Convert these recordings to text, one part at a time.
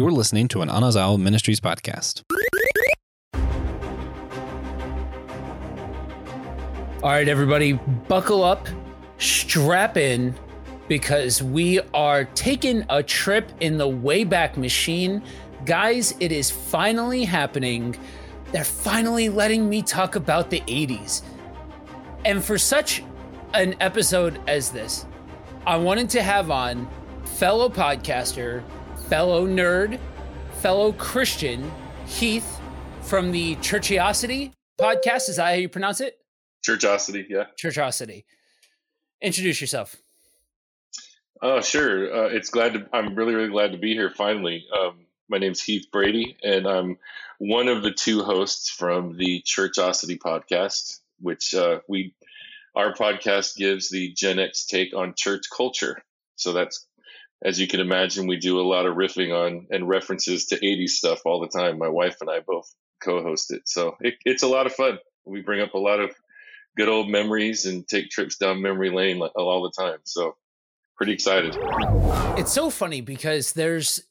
You're listening to an Anazao Ministries podcast. All right, everybody, buckle up, strap in, because we are taking a trip in the Wayback Machine. Guys, it is finally happening. They're finally letting me talk about the 80s. And for such an episode as this, I wanted to have on fellow podcaster, fellow nerd, fellow Christian, Heath from the Churchiosity podcast. Is that how you pronounce it? Churchosity, yeah. Churchosity. Introduce yourself. Oh, sure. Uh, it's glad to. I'm really, really glad to be here. Finally, um, my name's Heath Brady, and I'm one of the two hosts from the Churchosity podcast, which uh, we our podcast gives the Gen X take on church culture. So that's, as you can imagine, we do a lot of riffing on and references to 80s stuff all the time. My wife and I both co-host it, so it, it's a lot of fun. We bring up a lot of good old memories and take trips down memory lane all the time. So pretty excited. It's so funny because there's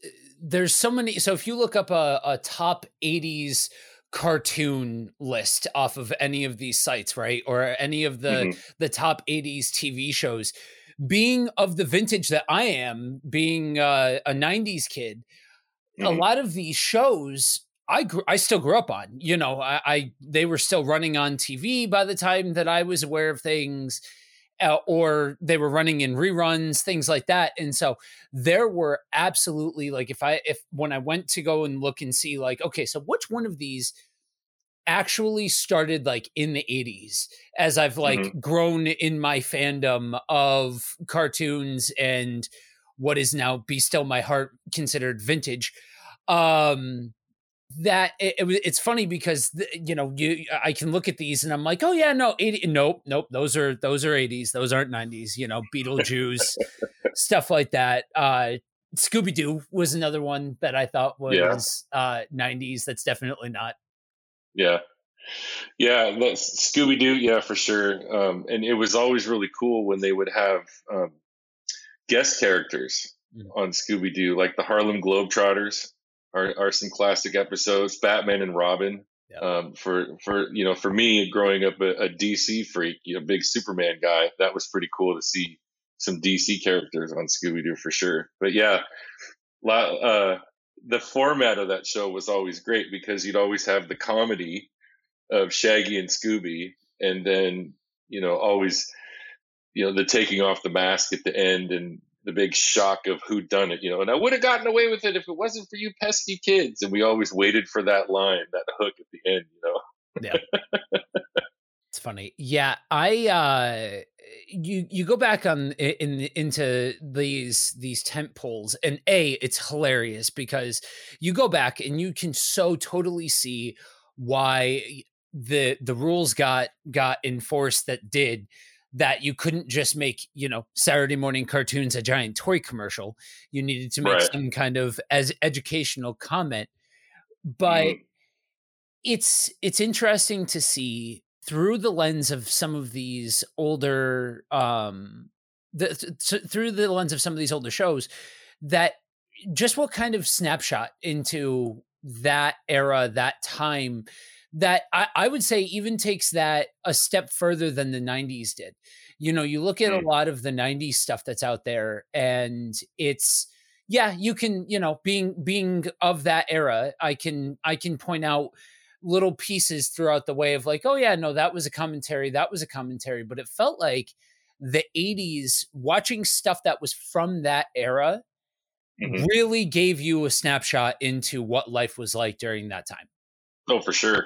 there's so many. So if you look up a, a top 80s cartoon list off of any of these sites, right, or any of the mm-hmm. the top 80s TV shows, being of the vintage that I am, being uh, a 90s kid, mm-hmm. a lot of these shows I grew, I still grew up on. You know, I, I, they were still running on TV by the time that I was aware of things, uh, or they were running in reruns, things like that. And so there were absolutely like if I if when I went to go and look and see like okay, so which one of these actually started like in the 80s as I've like mm-hmm. grown in my fandom of cartoons and what is now be still my heart considered vintage um that it, it, it's funny because the, you know you I can look at these and I'm like oh yeah no 80 nope nope those are those are 80s those aren't 90s you know Beetlejuice stuff like that uh Scooby Doo was another one that I thought was yeah. uh 90s that's definitely not yeah yeah that's Scooby Doo yeah for sure um and it was always really cool when they would have um guest characters mm-hmm. on Scooby Doo like the Harlem Globetrotters are, are some classic episodes. Batman and Robin. Um, for for you know, for me, growing up a, a DC freak, you know, big Superman guy, that was pretty cool to see some DC characters on Scooby Doo for sure. But yeah, uh, the format of that show was always great because you'd always have the comedy of Shaggy and Scooby, and then you know always you know the taking off the mask at the end and the big shock of who done it, you know. And I would have gotten away with it if it wasn't for you pesky kids. And we always waited for that line, that hook at the end, you know. yeah. funny. Yeah, I uh you you go back on in into these these tent poles and a it's hilarious because you go back and you can so totally see why the the rules got got enforced that did that you couldn't just make you know saturday morning cartoons a giant toy commercial you needed to make right. some kind of as educational comment but mm. it's it's interesting to see through the lens of some of these older um the th- through the lens of some of these older shows that just what kind of snapshot into that era that time that I, I, would say even takes that a step further than the 90s did. You know, you look at a mm. lot of the 90s stuff that's out there and it's yeah, you can, you know, being being of that era, I can I can point out little pieces throughout the way of like, oh yeah, no, that was a commentary, that was a commentary, but it felt like the 80s watching stuff that was from that era mm-hmm. really gave you a snapshot into what life was like during that time. Oh, for sure.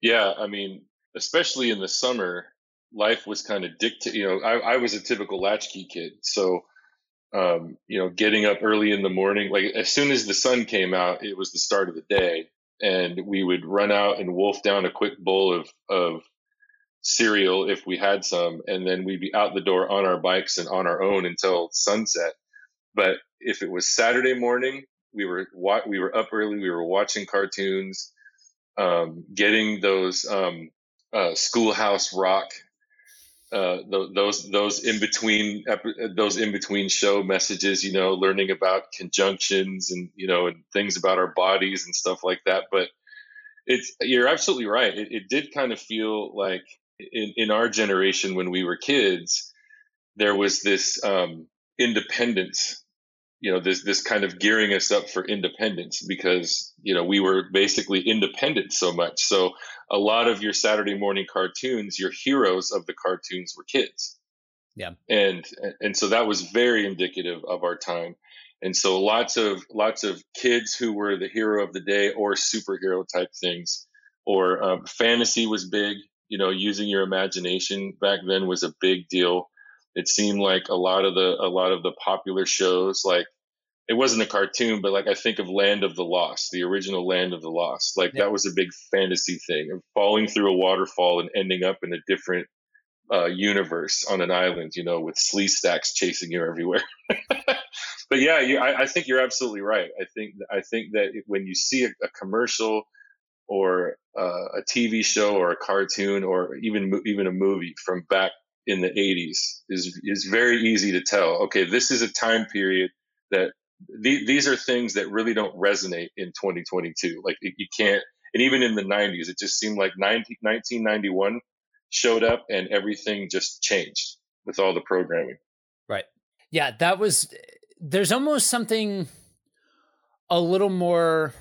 Yeah, I mean, especially in the summer, life was kind of dictated. You know, I, I was a typical latchkey kid, so um, you know, getting up early in the morning, like as soon as the sun came out, it was the start of the day, and we would run out and wolf down a quick bowl of of cereal if we had some, and then we'd be out the door on our bikes and on our own until sunset. But if it was Saturday morning, we were we were up early, we were watching cartoons um, getting those um, uh, Schoolhouse Rock uh, those those in between those in between show messages, you know, learning about conjunctions and you know and things about our bodies and stuff like that. But it's you're absolutely right. It, it did kind of feel like in in our generation when we were kids, there was this um, independence you know this this kind of gearing us up for independence because you know we were basically independent so much so a lot of your saturday morning cartoons your heroes of the cartoons were kids. Yeah. And and so that was very indicative of our time. And so lots of lots of kids who were the hero of the day or superhero type things or um, fantasy was big. You know using your imagination back then was a big deal. It seemed like a lot of the a lot of the popular shows like it wasn't a cartoon but like i think of land of the lost the original land of the lost like yeah. that was a big fantasy thing of falling through a waterfall and ending up in a different uh, universe on an island you know with Sleestaks chasing you everywhere but yeah you, I, I, think you're absolutely right i think i think that when you see a, a commercial or uh, a tv show or a cartoon or even even a movie from back in the 80s is is very easy to tell. Okay, this is a time period that th- these are things that really don't resonate in 2022. Like you can't, and even in the 90s, it just seemed like 90, 1991 showed up and everything just changed with all the programming. Right. Yeah, that was. There's almost something a little more.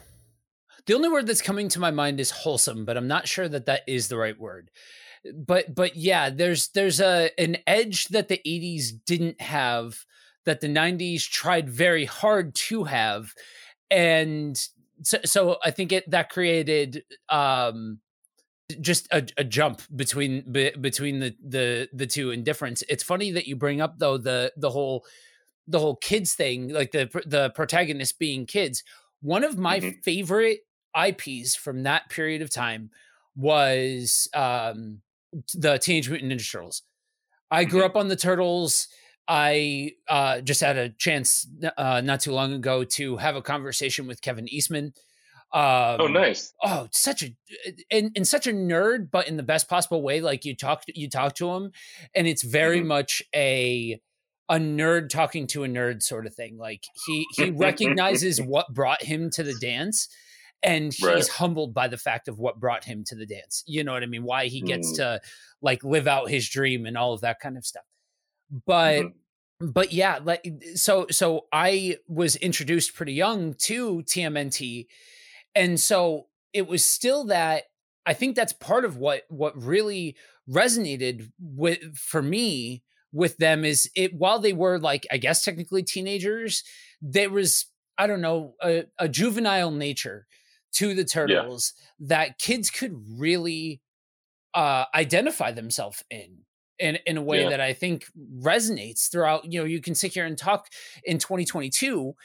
The only word that's coming to my mind is wholesome, but I'm not sure that that is the right word but but yeah, there's there's a an edge that the 80s didn't have that the 90s tried very hard to have and so, so I think it that created um just a, a jump between be, between the the the two in difference. It's funny that you bring up though the the whole the whole kids thing, like the the protagonist being kids. One of my mm-hmm. favorite IPs from that period of time was um the Teenage Mutant Ninja Turtles. I grew mm-hmm. up on the Turtles. I uh, just had a chance uh, not too long ago to have a conversation with Kevin Eastman. Oh, um, oh, nice! Oh, such a and, and such a nerd, but in the best possible way. Like you talk, you talk to him, and it's very mm-hmm. much a a nerd talking to a nerd sort of thing. Like he he recognizes what brought him to the dance, and he's right. humbled by the fact of what brought him to the dance. You know what I mean? Why he gets mm. to like live out his dream and all of that kind of stuff. But mm-hmm. but yeah, like so so I was introduced pretty young to TMNT and so it was still that I think that's part of what what really resonated with for me with them is it while they were like I guess technically teenagers, there was I don't know a, a juvenile nature to the turtles yeah. that kids could really uh, identify themselves in in in a way yeah. that I think resonates throughout. You know, you can sit here and talk in 2022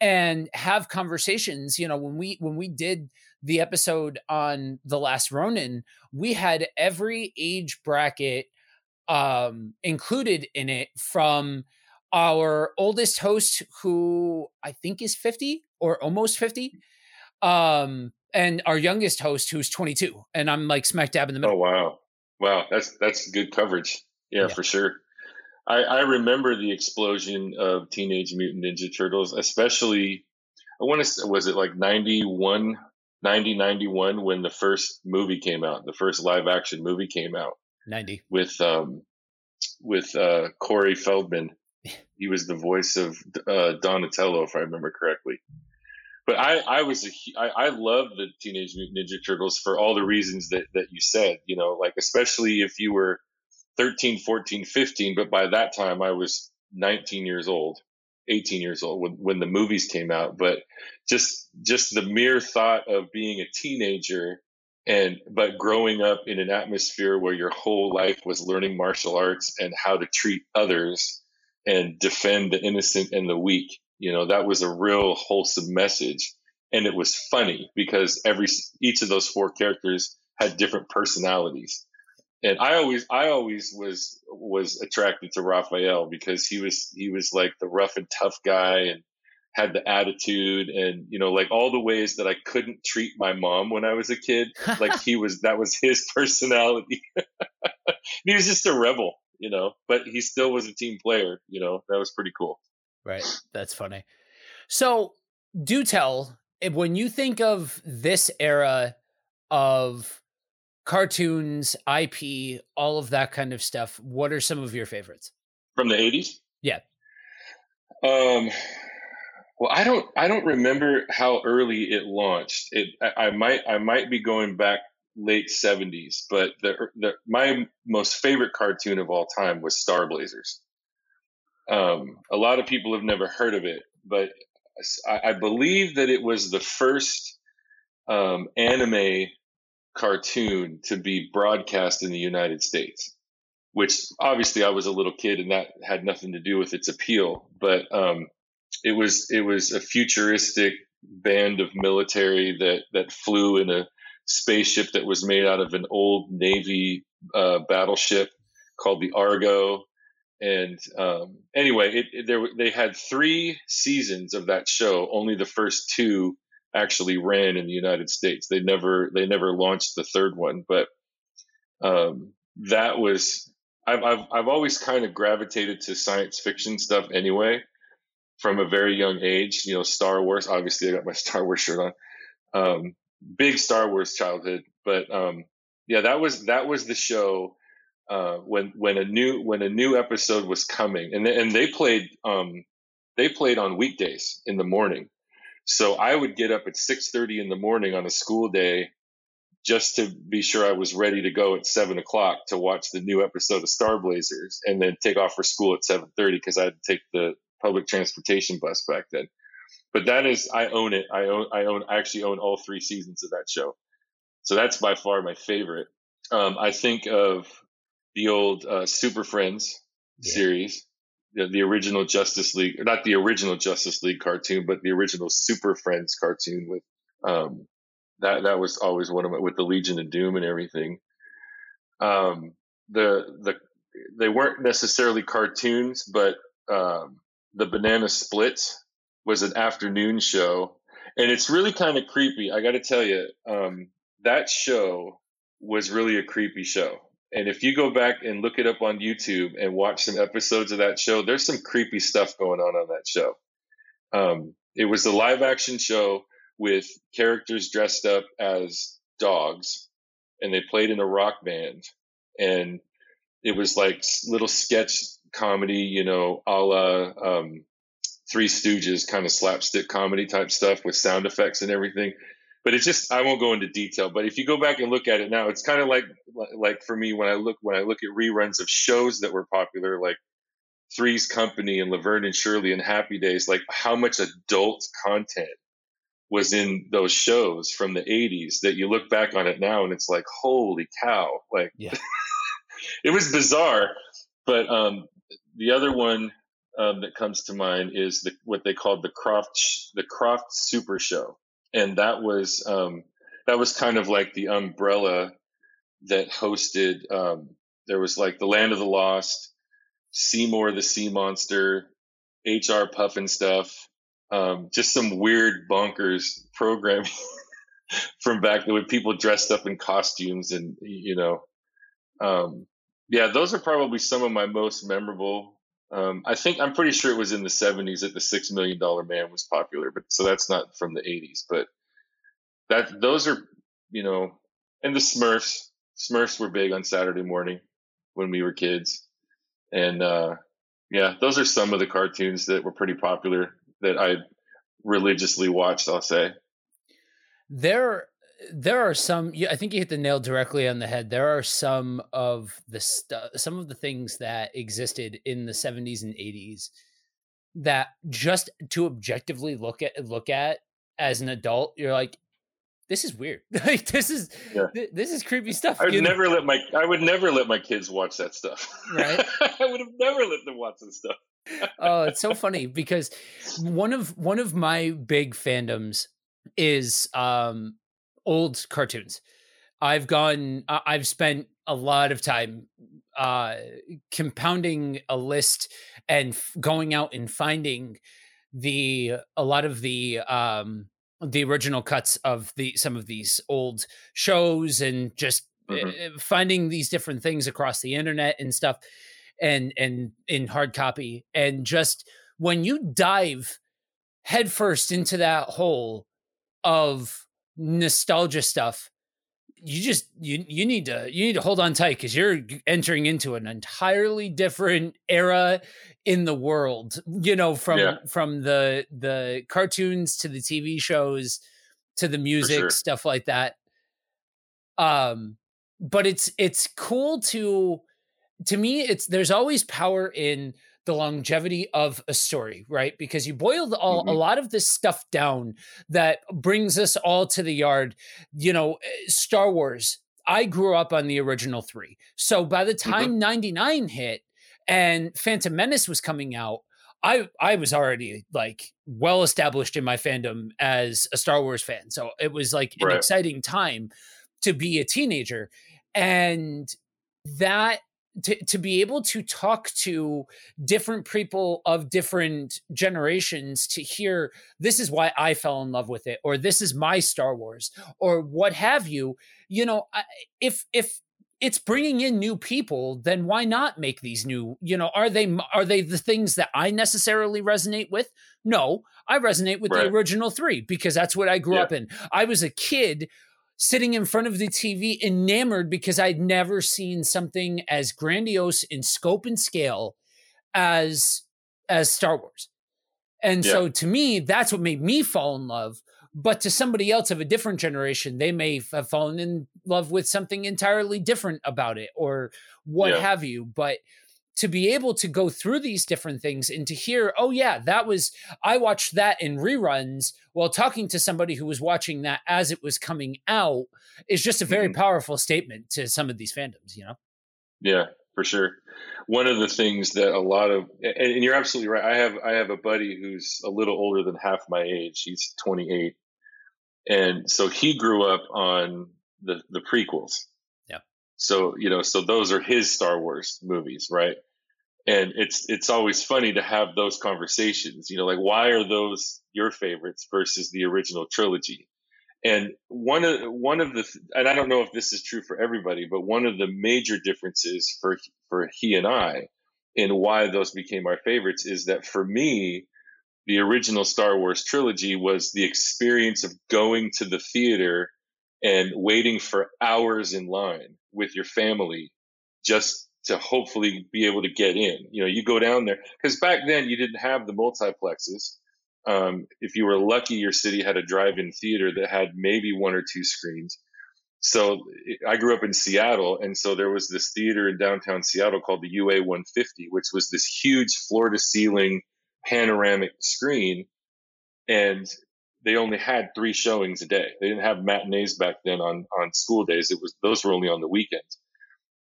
and have conversations. You know, when we when we did the episode on the last Ronin, we had every age bracket um included in it from our oldest host who I think is 50 or almost 50 um, and our youngest host who's 22, and I'm like smack dab in the middle. Oh wow, wow, that's that's good coverage. Yeah, yeah. for sure. I, I remember the explosion of Teenage Mutant Ninja Turtles, especially. I want to say, was it like 91, 90, 91 when the first movie came out, the first live action movie came out. 90 with um with uh Corey Feldman. he was the voice of uh, Donatello, if I remember correctly but I, I was a, I, I love the Teenage Mutant Ninja Turtles for all the reasons that, that you said, you know, like especially if you were 13, 14, 15, but by that time I was 19 years old, 18 years old when, when the movies came out. But just, just the mere thought of being a teenager and, but growing up in an atmosphere where your whole life was learning martial arts and how to treat others and defend the innocent and the weak you know, that was a real wholesome message. And it was funny because every each of those four characters had different personalities. And I always I always was was attracted to Raphael because he was he was like the rough and tough guy and had the attitude and you know like all the ways that I couldn't treat my mom when I was a kid like he was that was his personality he was just a rebel you know, but he still was a team player, you know, that was pretty cool. Right. That's funny. So do tell eh, when you think of this era of cartoons, IP, all of that kind of stuff, what are some of your favorites? From the 80s? Yeah. Um well, I don't I don't remember how early it launched. It I, I might I might be going back late 70s, but the, the my most favorite cartoon of all time was Star Blazers. Um, a lot of people have never heard of it, but I, I believe that it was the first um, anime cartoon to be broadcast in the United States. Which obviously I was a little kid and that had nothing to do with its appeal, but um, it was it was a futuristic band of military that that flew in a spaceship that was made out of an old Navy uh, battleship called the Argo. And um, anyway, it, it, there, they had three seasons of that show. Only the first two actually ran in the United States. They never they never launched the third one. But um, that was I've, I've I've always kind of gravitated to science fiction stuff anyway from a very young age. You know, Star Wars. Obviously, I got my Star Wars shirt on. Um, big Star Wars childhood, but um, yeah, that was that was the show uh, when when a new when a new episode was coming, and they, and they played um, they played on weekdays in the morning. So I would get up at six thirty in the morning on a school day just to be sure I was ready to go at seven o'clock to watch the new episode of Star Blazers, and then take off for school at seven thirty because I had to take the public transportation bus back then. But that is, I own it. I own, I own, I actually own all three seasons of that show. So that's by far my favorite. Um, I think of the old uh, Super Friends yeah. series, the, the, original Justice League, or not the original Justice League cartoon, but the original Super Friends cartoon with um, that. That was always one of my with the Legion of Doom and everything. Um, the the they weren't necessarily cartoons, but um, the Banana Split was an afternoon show, and it's really kind of creepy. I got to tell you, um, that show was really a creepy show. And if you go back and look it up on YouTube and watch some episodes of that show, there's some creepy stuff going on on that show. Um, it was a live action show with characters dressed up as dogs, and they played in a rock band. And it was like little sketch comedy, you know, a la um, Three Stooges kind of slapstick comedy type stuff with sound effects and everything. But it's just I won't go into detail. But if you go back and look at it now, it's kind of like like for me when I look when I look at reruns of shows that were popular, like Three's Company and Laverne and Shirley and Happy Days, like how much adult content was in those shows from the 80s that you look back on it now and it's like holy cow like yeah. it was bizarre but um, the other one um, that comes to mind is the, what they called the Krofft the Krofft Super Show, and that was um, that was kind of like the umbrella that hosted. Um, there was like the Land of the Lost, Seymour the Sea Monster, HR Pufnstuf, um, just some weird bonkers programming from back then with people dressed up in costumes and you know. Um, yeah, those are probably some of my most memorable um, I think I'm pretty sure it was in the 70s that the Six Million Dollar Man was popular, but so that's not from the 80s. But that those are you know, and the Smurfs. Smurfs were big on Saturday morning when we were kids, and uh, yeah, those are some of the cartoons that were pretty popular that I religiously watched. I'll say there there are some i think you hit the nail directly on the head. There are some of the stuff some of the things that existed in the 70s and 80s that just to objectively look at look at as an adult you're like this is weird. Like this is yeah. th- this is creepy stuff i would never let my i would never let my kids watch that stuff. Right? I would have never let them watch that stuff. Oh it's so funny because one of one of my big fandoms is um old cartoons. I've gone. I've spent a lot of time uh, compounding a list and f- going out and finding the a lot of the um, the original cuts of the some of these old shows and just mm-hmm. uh, finding these different things across the internet and stuff. and and in hard copy and just when you dive headfirst into that hole of nostalgia stuff you just you you need to you need to hold on tight because you're entering into an entirely different era in the world you know from yeah. from the the cartoons to the tv shows to the music sure. stuff like that um but it's it's cool to to me it's there's always power in the longevity of a story, right? Because you boiled all, mm-hmm. a lot of this stuff down that brings us all to the yard. You know, eh, Star Wars. I grew up on the original three. So by the time mm-hmm. 99 hit and Phantom Menace was coming out, I I was already like well established in my fandom as a Star Wars fan. So it was like right. an exciting time to be a teenager. And that to, to be able to talk to different people of different generations to hear this is why I fell in love with it or this is my Star Wars or what have you you know if if it's bringing in new people then why not make these new you know are they are they the things that I necessarily resonate with no I resonate with right. the original 3 because that's what I grew yeah. up in I was a kid sitting in front of the TV enamored because I'd never seen something as grandiose in scope and scale as as Star Wars. And yeah. so to me, that's what made me fall in love. But to somebody else of a different generation, they may have fallen in love with something entirely different about it or what yeah. have you. But to be able to go through these different things and to hear, oh, yeah, that was, I watched that in reruns while talking to somebody who was watching that as it was coming out is just a very mm-hmm. powerful statement to some of these fandoms, you know? Yeah, for sure. One of the things that a lot of, and you're absolutely right. I have, I have a buddy who's a little older than half my age. He's 28. And so he grew up on the, the prequels so, you know, so those are his Star Wars movies, right? And it's it's always funny to have those conversations, you know, like why are those your favorites versus the original trilogy? And one of one of the and I don't know if this is true for everybody, but one of the major differences for for he and I in why those became our favorites is that for me, the original Star Wars trilogy was the experience of going to the theater and waiting for hours in line with your family just to hopefully be able to get in. You know, you go down there because back then you didn't have the multiplexes. Um, if you were lucky, your city had a drive-in theater that had maybe one or two screens. So I grew up in Seattle, and so there was this theater in downtown Seattle called the UA 150, which was this huge floor-to-ceiling panoramic screen, and they only had three showings a day. They didn't have matinees back then on on school days. It was those were only on the weekends.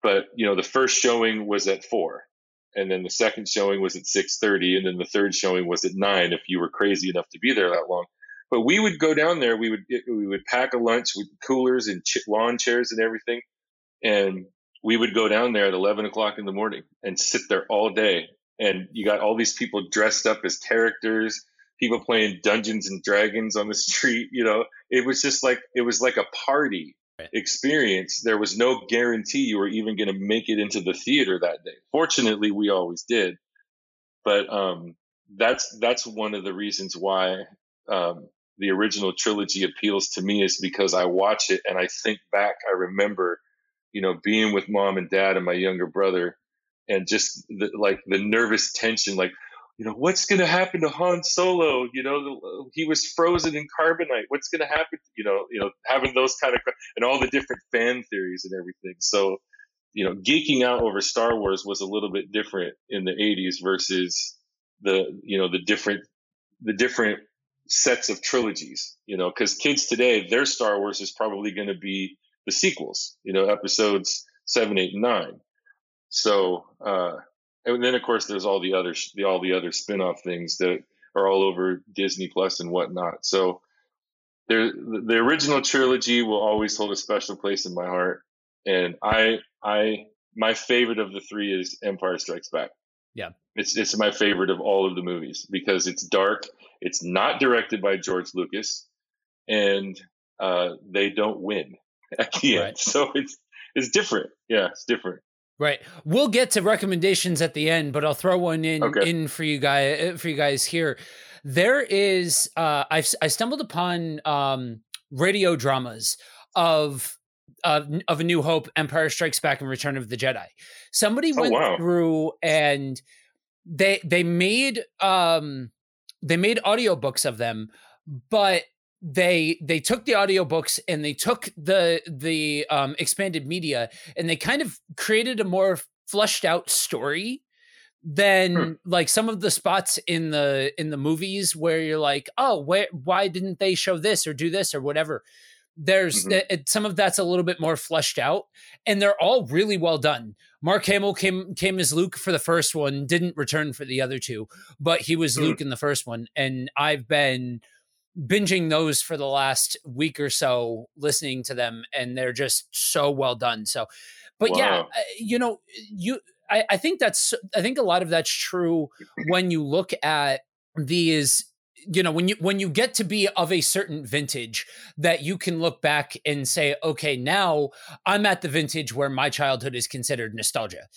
But you know, the first showing was at four, and then the second showing was at six thirty, and then the third showing was at nine. If you were crazy enough to be there that long, but we would go down there. We would we would pack a lunch with coolers and lawn chairs and everything, and we would go down there at eleven o'clock in the morning and sit there all day. And you got all these people dressed up as characters people playing Dungeons and Dragons on the street. You know, it was just like it was like a party experience. There was no guarantee you were even going to make it into the theater that day. Fortunately, we always did. But um, that's that's one of the reasons why um, the original trilogy appeals to me is because I watch it and I think back. I remember, you know, being with mom and dad and my younger brother, and just the, like the nervous tension, like you know, what's going to happen to Han Solo? You know, he was frozen in carbonite. What's going to happen? You know, you know, having those kind of and all the different fan theories and everything. So, you know, geeking out over Star Wars was a little bit different in the '80s versus the you know the different the different sets of trilogies. You know, because kids today, their Star Wars is probably going to be the sequels. You know, episodes seven, eight, and nine. So, uh, and then of course there's all the other the all the other spin-off things that are all over Disney Plus and whatnot. So there the original trilogy will always hold a special place in my heart. And I I my favorite of the three is Empire Strikes Back. Yeah. It's it's my favorite of all of the movies because it's dark, it's not directed by George Lucas, and uh, they don't win at the right. end. So it's it's different. Yeah, it's different. Right. We'll get to recommendations at the end, but I'll throw one in okay. in for you guys uh, for you guys here. There is uh I've I stumbled upon um radio dramas of of, of a New Hope, Empire Strikes Back, and Return of the Jedi. Somebody oh, went wow. through and they they made um they made audiobooks of them, but they they took the audiobooks and they took the the um expanded media and they kind of created a more fleshed out story than hmm. like some of the spots in the in the movies where you're like oh where why didn't they show this or do this or whatever there's mm-hmm. it, some of that's a little bit more fleshed out and they're all really well done mark hamill came came as luke for the first one didn't return for the other two but he was mm-hmm. luke in the first one and i've been binging those for the last week or so listening to them and they're just so well done so but wow. yeah uh, you know you I, I think that's i think a lot of that's true when you look at these you know when you when you get to be of a certain vintage that you can look back and say okay now i'm at the vintage where my childhood is considered nostalgia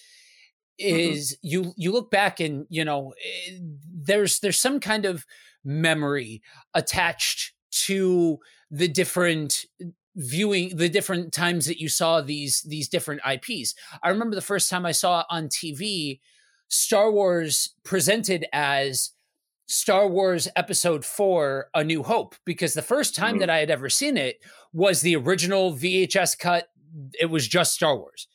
mm-hmm. is mm-hmm. you you look back and you know eh, there's there's some kind of memory attached to the different viewing the different times that you saw these these different IPs. I remember the first time I saw on TV Star Wars presented as Star Wars Episode 4 A New Hope because the first time mm-hmm. that I had ever seen it was the original VHS cut. It was just Star Wars.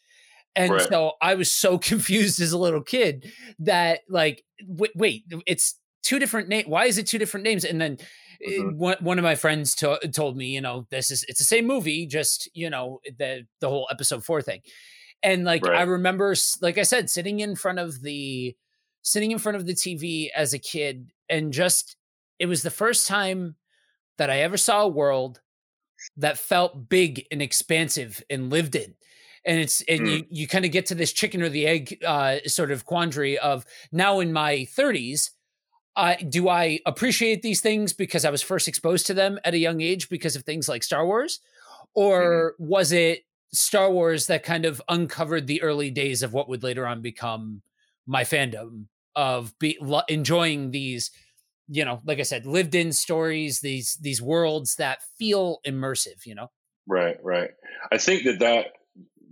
And right. so I was so confused as a little kid that, like, wait, wait it's two different names. Why is it two different names? And then eh, mm-hmm. one, one of my friends to- told me, you know, this is, it's the same movie, just, you know, the, the whole episode four thing. And like, right. I remember, like I said, sitting in front of the, sitting in front of the TV as a kid and just it was the first time that I ever saw a world that felt big and expansive and lived in. And it's and mm. you you kind of get to this chicken or the egg uh, sort of quandary of now in my 30s, uh, do I appreciate these things because I was first exposed to them at a young age because of things like Star Wars, or mm. was it Star Wars that kind of uncovered the early days of what would later on become my fandom of be lo- enjoying these you know like i said lived in stories these these worlds that feel immersive you know? Right right. I think that that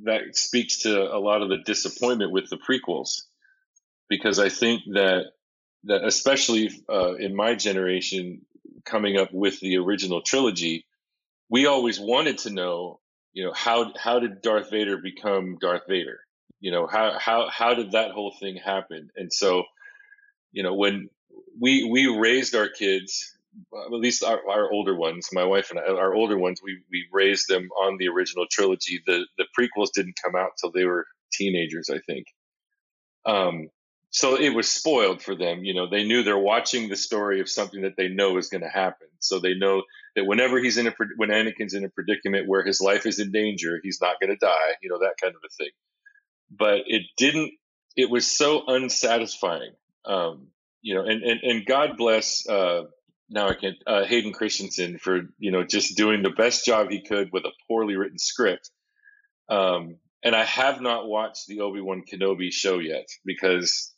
that speaks to a lot of the disappointment with the prequels because i think that that especially uh, in my generation coming up with the original trilogy we always wanted to know you know how how did darth vader become darth vader? You know how how how did that whole thing happen? And so you know when we we raised our kids at least our, our older ones my wife and I, our older ones we we raised them on the original trilogy. The the prequels didn't come out till they were teenagers i think. Um so it was spoiled for them you know they knew they're watching the story of something that they know is going to happen so they know that whenever he's in a when anakin's in a predicament where his life is in danger he's not going to die you know that kind of a thing but it didn't it was so unsatisfying um, you know, and, and, and God bless, uh, now I can't uh, Hayden Christensen for, you know, just doing the best job he could with a poorly written script. Um, and I have not watched the Obi-Wan Kenobi show yet because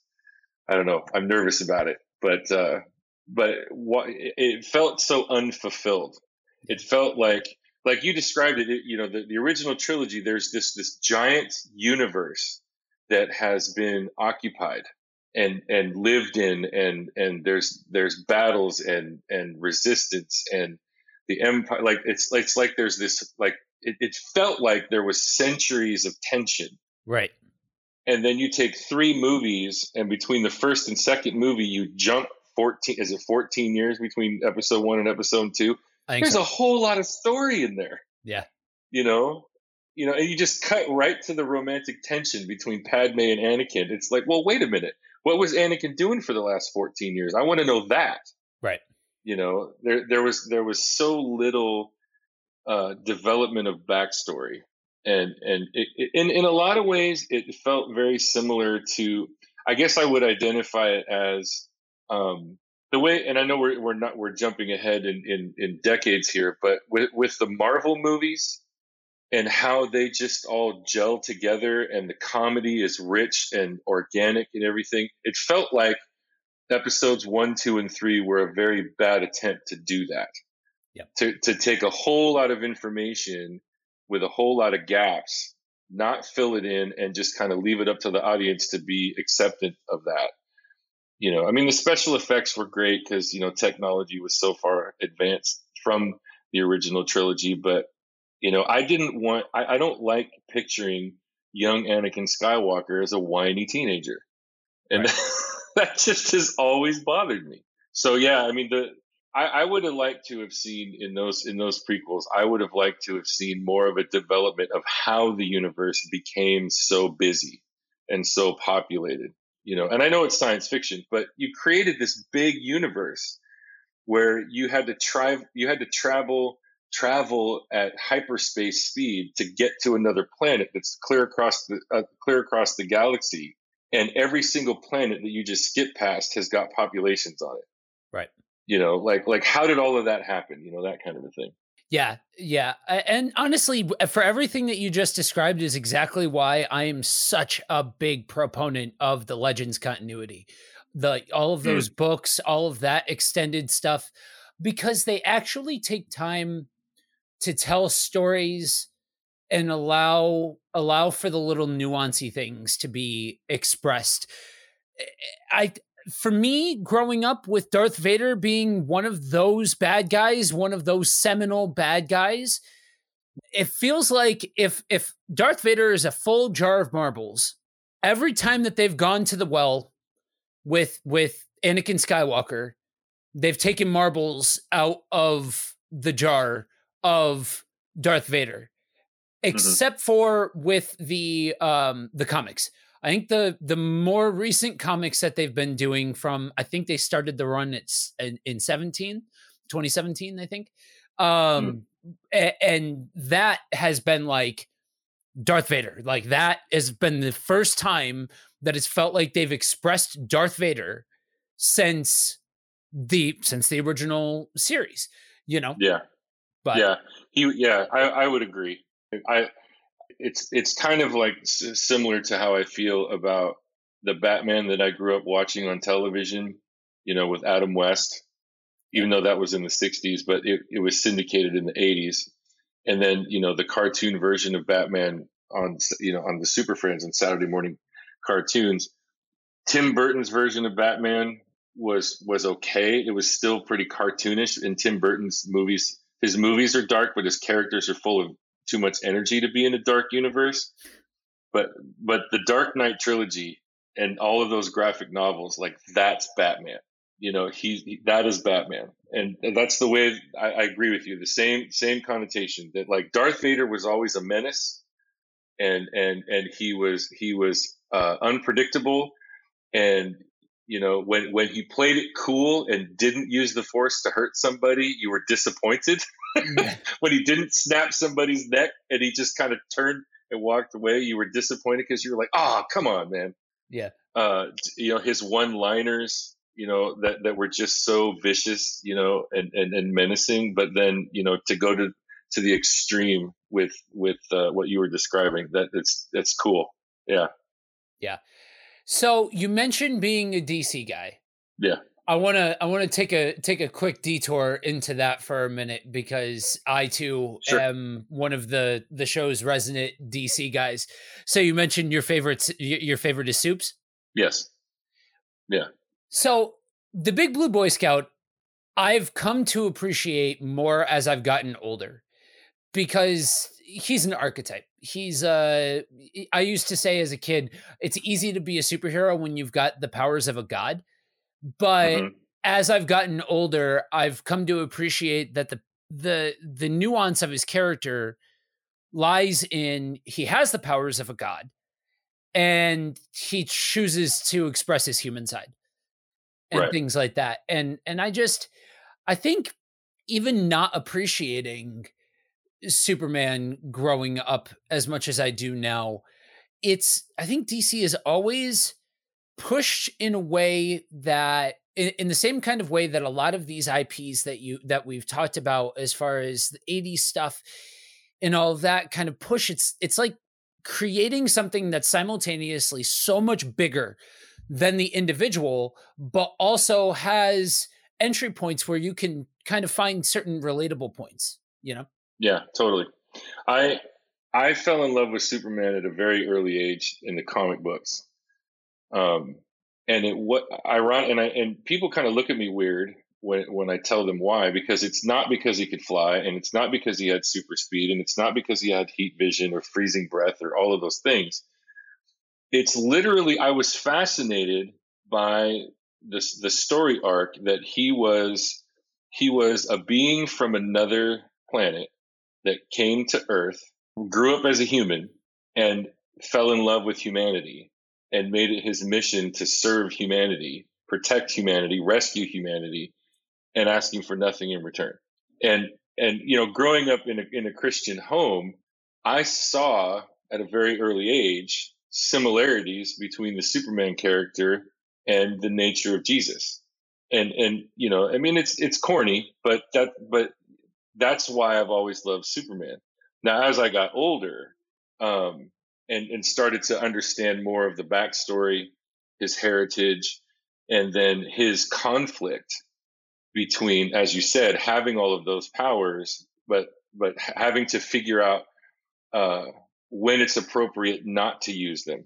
I don't know, I'm nervous about it, but, uh, but what it felt so unfulfilled. It felt like, like you described it, you know, the, the original trilogy, there's this, this giant universe that has been occupied and and lived in and and there's there's battles and and resistance and the empire like it's it's like there's this like it, it felt like there was centuries of tension. Right and then you take three movies and between the first and second movie you jump 14 is it 14 years between episode one and episode two there's so. a whole lot of story in there yeah you know you know and you just cut right to the romantic tension between padme and anakin it's like well wait a minute what was Anakin doing for the last 14 years? I want to know that. Right. You know, there there was there was so little uh, development of backstory, and and it, it, in in a lot of ways, it felt very similar to. I guess I would identify it as um, the way, and I know we're we're not we're jumping ahead in in, in decades here, but with with the Marvel movies and how they just all gel together and the comedy is rich and organic and everything. It felt like episodes one, two, and three were a very bad attempt to do that. Yep. To to take a whole lot of information with a whole lot of gaps, not fill it in, and just kind of leave it up to the audience to be acceptant of that. You know, I mean, the special effects were great because you know technology was so far advanced from the original trilogy, but you know, I didn't want. I, I don't like picturing young Anakin Skywalker as a whiny teenager, and right. that just has always bothered me. So yeah, I mean the I, I would have liked to have seen in those in those prequels. I would have liked to have seen more of a development of how the universe became so busy and so populated. You know, and I know it's science fiction, but you created this big universe where you had to try you had to travel travel at hyperspace speed to get to another planet that's clear across the uh, clear across the galaxy and every single planet that you just skip past has got populations on it right you know like like how did all of that happen you know that kind of a thing yeah yeah and honestly for everything that you just described is exactly why i am such a big proponent of the legends continuity the all of hmm. those mm. books all of that extended stuff because they actually take time to tell stories and allow allow for the little nuancy things to be expressed i for me, growing up with Darth Vader being one of those bad guys, one of those seminal bad guys, it feels like if if Darth Vader is a full jar of marbles, every time that they've gone to the well with with Anakin Skywalker, they've taken marbles out of the jar of Darth Vader, mm-hmm. except mm-hmm. for with the um the comics. I think the the more recent comics that they've been doing from I think they started the run it's in, in 17 2017 I think. Um mm. and that has been like Darth Vader. Like that has been the first time that it's felt like they've expressed Darth Vader since the since the original series you know? Yeah. But yeah. He yeah I I would agree. I it's it's kind of like similar to how I feel about the Batman that I grew up watching on television, you know, with Adam West, even though that was in the 60s, but it, it was syndicated in the 80s. And then, you know, the cartoon version of Batman on, you know, on the Super Friends and Saturday morning cartoons. Tim Burton's version of Batman was was okay. It was still pretty cartoonish. In Tim Burton's movies, his movies are dark, but his characters are full of too much energy to be in a dark universe. But but the Dark Knight trilogy and all of those graphic novels, like that's Batman. You know, he, he that is Batman, and that's the way I, I, agree with you. The same same connotation that like Darth Vader was always a menace, and and and he was he was uh, unpredictable, and you know when when he played it cool and didn't use the force to hurt somebody, you were disappointed. when he didn't snap somebody's neck and he just kind of turned and walked away, you were disappointed because you were like, "Oh, come on, man." Yeah. Uh, you know his one-liners, you know that that were just so vicious, you know, and and, and menacing. But then you know to go to to the extreme with with uh, what you were describing, that it's it's cool. Yeah. Yeah. So you mentioned being a DC guy. Yeah. I want to I want to take a take a quick detour into that for a minute because I too sure. am one of the the show's resident DC guys. So you mentioned your favorites your favorite is Soups? Yes. Yeah. So the Big Blue Boy Scout I've come to appreciate more as I've gotten older because he's an archetype. He's uh I used to say as a kid it's easy to be a superhero when you've got the powers of a god but mm-hmm. as I've gotten older, I've come to appreciate that the the the nuance of his character lies in he has the powers of a god and he chooses to express his human side and right. things like that and and i just i think even not appreciating superman growing up as much as i do now it's i think dc is always pushed in a way that in, in, the same kind of way that a lot of these IPs that you that we've talked about as far as the 80s stuff and all that kind of push it's it's like creating something that's simultaneously so much bigger than the individual but also has entry points where you can kind of find certain relatable points you know yeah totally i i fell in love with superman at a very early age in the comic books um and it what ironic and I, and people kind of look at me weird when when I tell them why because it's not because he could fly and it's not because he had super speed and it's not because he had heat vision or freezing breath or all of those things. It's literally I was fascinated by this the story arc that he was he was a being from another planet that came to Earth, grew up as a human, and fell in love with humanity and made it his mission to serve humanity, protect humanity, rescue humanity, and asking for nothing in return. And and you know, growing up in a in a Christian home, I saw at a very early age similarities between the Superman character and the nature of Jesus. And and you know, I mean it's it's corny, but that but that's why I've always loved Superman. Now as I got older, um, and and started to understand more of the backstory, his heritage, and then his conflict between, as you said, having all of those powers, but but having to figure out uh, when it's appropriate not to use them.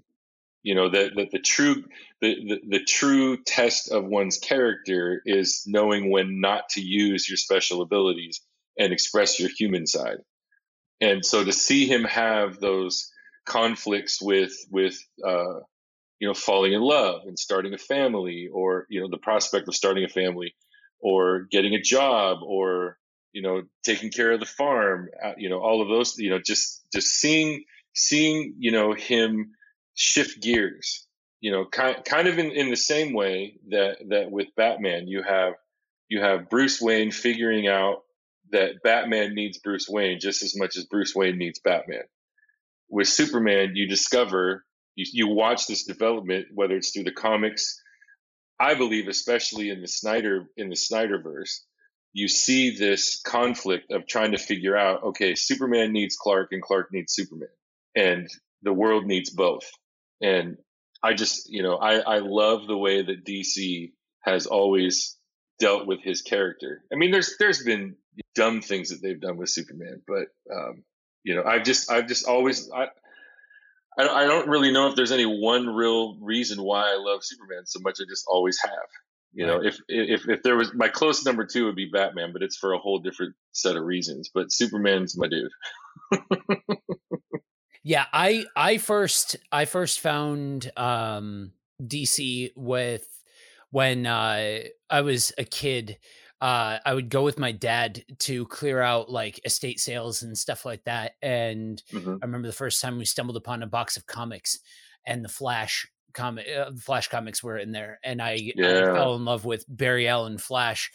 You know that the, the true the, the, the true test of one's character is knowing when not to use your special abilities and express your human side. And so to see him have those conflicts with with uh, you know falling in love and starting a family, or you know the prospect of starting a family, or getting a job or you know taking care of the farm uh, you know all of those you know just just seeing seeing you know him shift gears you know kind, kind of in, in the same way that that with batman you have you have bruce wayne figuring out that batman needs bruce wayne just as much as bruce wayne needs batman with superman you discover you, you watch this development whether it's through the comics I believe, especially in the Snyder in the Snyderverse, you see this conflict of trying to figure out, okay, Superman needs Clark and Clark needs Superman, and the world needs both. And I just, you know, I, I love the way that DC has always dealt with his character. I mean, there's there's been dumb things that they've done with Superman, but um, you know, I've just I've just always I I, don't really know if there's any one real reason why I love Superman so much. I just always have. You know, if if if there was my close number two would be Batman, but it's for a whole different set of reasons. But Superman's my dude. yeah, I I first I first found um DC with when uh I was a kid uh, I would go with my dad to clear out like estate sales and stuff like that. And mm-hmm. I remember the first time we stumbled upon a box of comics, and the Flash comic, uh, Flash comics were in there, and I, yeah. I, fell in love with Barry Allen Flash.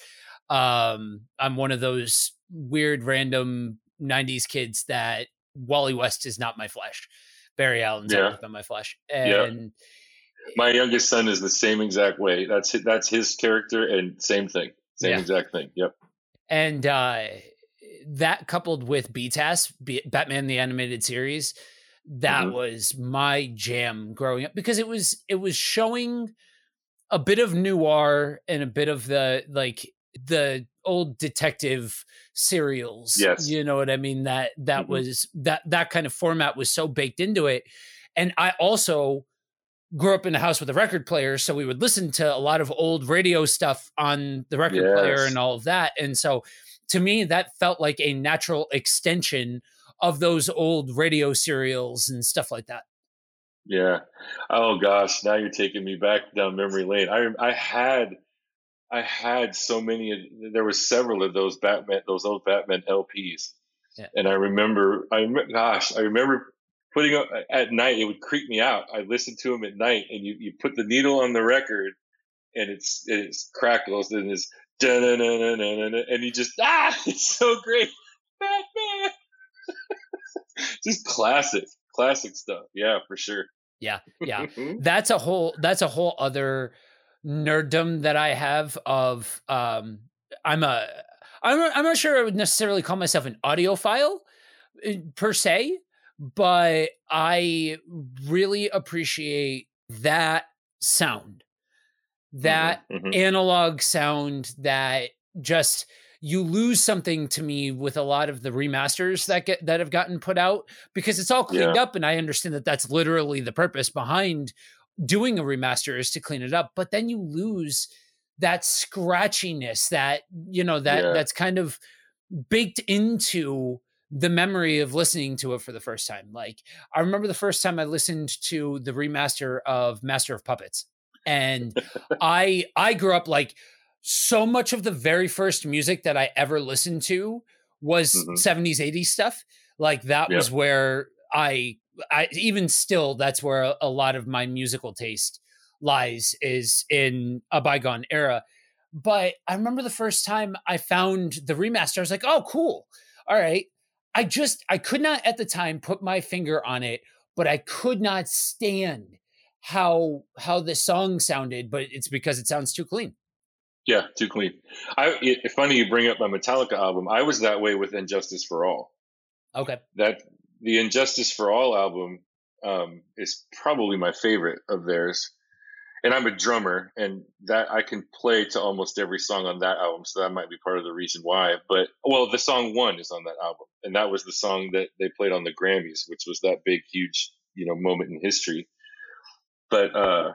Um, I'm one of those weird random '90s kids that Wally West is not my Flash. Barry Allen's yeah. my Flash, and. Yeah. My youngest son is the same exact way. That's that's his character, and same thing. Same yeah. exact thing. Yep. And uh, that coupled with BTAS, Batman the Animated Series, that mm-hmm. was my jam growing up because it was it was showing a bit of noir and a bit of the like the old detective serials. Yes. You know what I mean? That that mm-hmm. was that that kind of format was so baked into it. And I also grew up in a house with a record player, so we would listen to a lot of old radio stuff on the record yes. player and all of that. And so to me, that felt like a natural extension of those old radio serials and stuff like that. Yeah. Oh gosh, now you're taking me back down memory lane. I I had I had so many. There were several of those Batman, those old Batman LPs, yeah. and I remember. I gosh, I remember putting up at night, it would creep me out. I listened to him at night, and you, you put the needle on the record, and it's it's crackles and it's and you just ah, it's so great, Batman. just classic, classic stuff. Yeah, for sure. Yeah, yeah. that's a whole that's a whole other nerddom that I have of um I'm a I'm I'm not sure I would necessarily call myself an audiophile, eh, per se, but I really appreciate that sound, that Mhm, mhm. analog sound that just you lose something to me with a lot of the remasters that get that have gotten put out because it's all cleaned up and I understand that that's literally the purpose behind doing a remaster is to clean it up but then you lose that scratchiness that you know that Yeah. that's kind of baked into the memory of listening to it for the first time. Like i remember the first time i listened to the remaster of master of puppets and i i grew up like so much of the very first music that i ever listened to was Mhm. 70s 80s stuff. Like that Yeah. was where i i even still that's where a, a lot of my musical taste lies is in a bygone era. But i remember the first time i found the remaster i was like oh cool. All right i just i could not at the time put my finger on it but i could not stand how how the song sounded but it's because it sounds too clean Yeah, too clean. I it, it's funny you bring up my Metallica album. I was that way with And Justice for All. okay That the And Justice for All album um, is probably my favorite of theirs. And I'm a drummer, and that I can play to almost every song on that album, so that might be part of the reason why. But well, the song "One" is on that album, and that was the song that they played on the Grammys, which was that big, huge, you know, moment in history. But uh,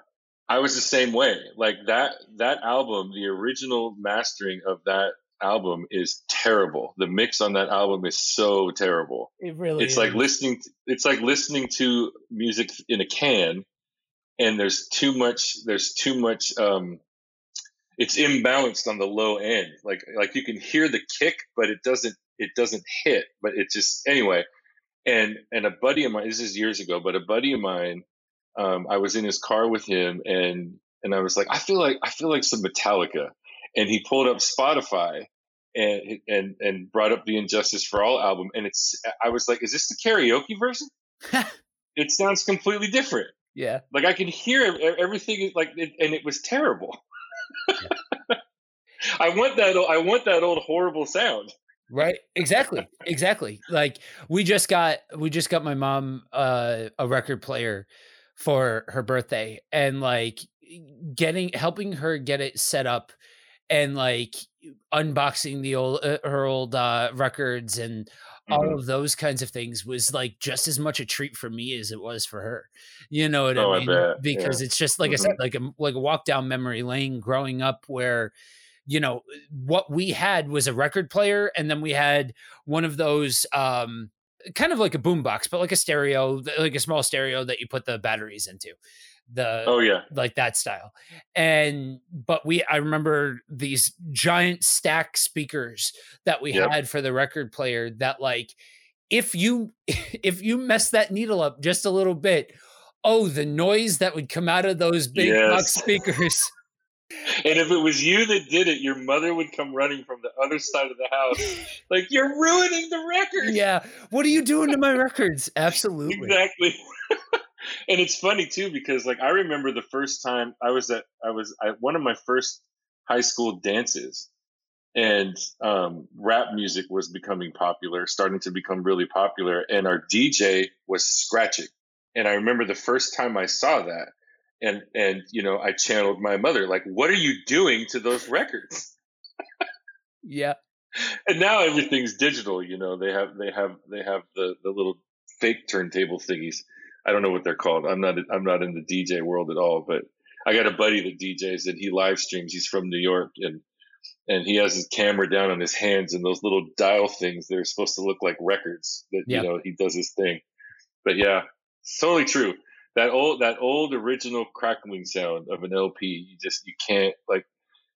I was the same way. Like that that album, the original mastering of that album is terrible. The mix on that album is so terrible. it really It's like listening. To, It's like listening to music in a can, and there's too much. There's too much. Um, it's imbalanced on the low end. Like like you can hear the kick, but it doesn't. It doesn't hit. But it just anyway. And and a buddy of mine. This is years ago, but a buddy of mine. Um, I was in his car with him, and and I was like, I feel like I feel like some Metallica, and he pulled up Spotify, and and and brought up the And Justice for All album, and it's I was like, is this the karaoke version? it sounds completely different. Yeah Like I can hear everything, is like, it, and it was terrible. I want that. I want that old horrible sound. right exactly exactly like we just got we just got my mom uh, a record player for her birthday and like getting helping her get it set up and like unboxing the old uh, her old uh records and all Mhm. of those kinds of things was like just as much a treat for me as it was for her. You know what Oh, I i mean? bet, because it's just like i said like a like a walk down memory lane growing up where you know what we had was a record player and then we had one of those um kind of like a boombox but like a stereo like a small stereo that you put the batteries into the Oh yeah, like that style. And but we i remember these giant stack speakers that we Yep. had for the record player that like if you if you mess that needle up just a little bit oh the noise that would come out of those big box Yes. speakers. And if it was you that did it, your mother would come running from the other side of the house, like you're ruining the record. yeah. What are you doing to my records? Absolutely. Exactly and it's funny too because like i remember the first time i was at i was at one of my first high school dances and um, rap music was becoming popular starting to become really popular and our dj was scratching. And i remember the first time i saw that and and you know i channeled my mother like what are you doing to those records? Yeah. And now everything's digital you know they have they have they have the the little fake turntable thingies i don't know what they're called. I'm not i'm not in the dj world at all but i got a buddy that djs and he live streams. He's from new york and and he has his camera down on his hands and those little dial things that are supposed to look like records that Yeah. you know he does his thing. But yeah it's totally true. That old that old original crackling sound of an lp you just you can't like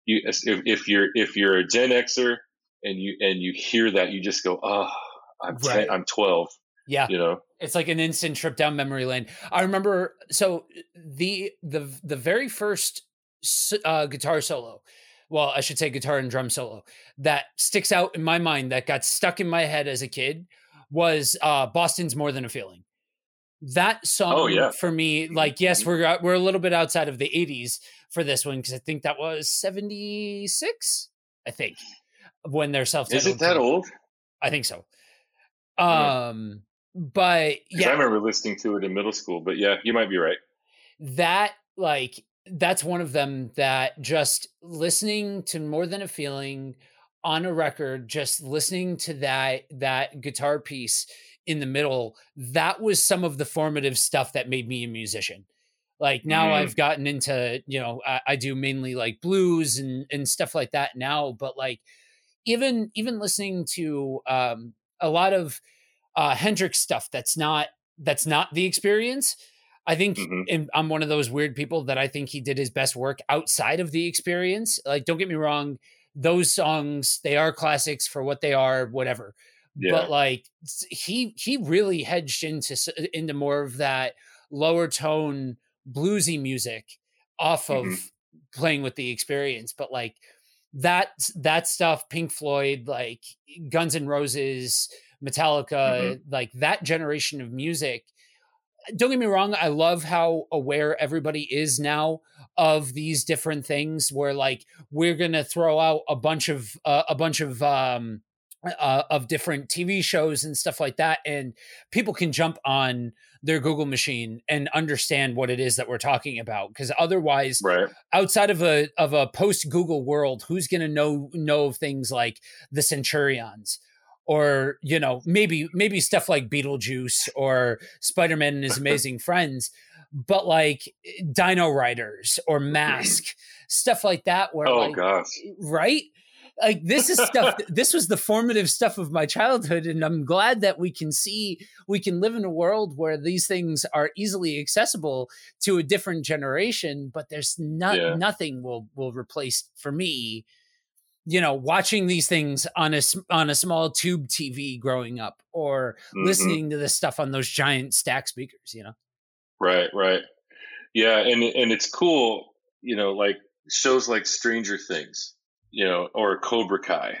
you if, if you're if you're a gen xer and you and you hear that you just go oh i'm 10, i'm 12 yeah. you know? It's like an instant trip down memory lane. I remember so the the the very first uh, guitar solo well i should say guitar and drum solo that sticks out in my mind that got stuck in my head as a kid was uh boston's more than a feeling. That song Oh, yeah. for me like yes we're uh, we're a little bit outside of the 80s for this one because i think that was 76 i think when they're self is it that old? I think so. Um, but yeah, I remember listening to it in middle school. But yeah, you might be right. That like that's one of them that just listening to more than a feeling on a record just listening to that that guitar piece in the middle that was some of the formative stuff that made me a musician like now mm. i've gotten into you know I, I, do mainly like blues and and stuff like that now but like even even listening to um a lot of uh hendrix stuff that's not that's not the experience I think mm-hmm. I'm one of those weird people that I think he did his best work outside of the experience. Like, don't get me wrong, those songs they are classics for what they are, whatever. Yeah. But like he he really hedged into into more of that lower tone bluesy music off of mm-hmm. playing with the experience. But like that that stuff, Pink Floyd, like Guns and Roses, Metallica, mm-hmm. like that generation of music don't get me wrong i love how aware everybody is now of these different things where like we're gonna throw out a bunch of uh, a bunch of um uh, of different tv shows and stuff like that and people can jump on their google machine and understand what it is that we're talking about because otherwise right. outside of a of a post google world who's gonna know know of things like the centurions or you know maybe maybe stuff like Beetlejuice or Spider Man and His Amazing Friends, but like Dino Riders or Mask, stuff like that. Where oh like, gosh, right? Like this is stuff. this was the formative stuff of my childhood, and I'm glad that we can see we can live in a world where these things are easily accessible to a different generation. But there's not yeah. nothing will will replace for me you know watching these things on a on a small tube TV growing up or mm-hmm. listening to this stuff on those giant stack speakers you know? Right right. Yeah and and it's cool you know like shows like Stranger Things you know or Cobra Kai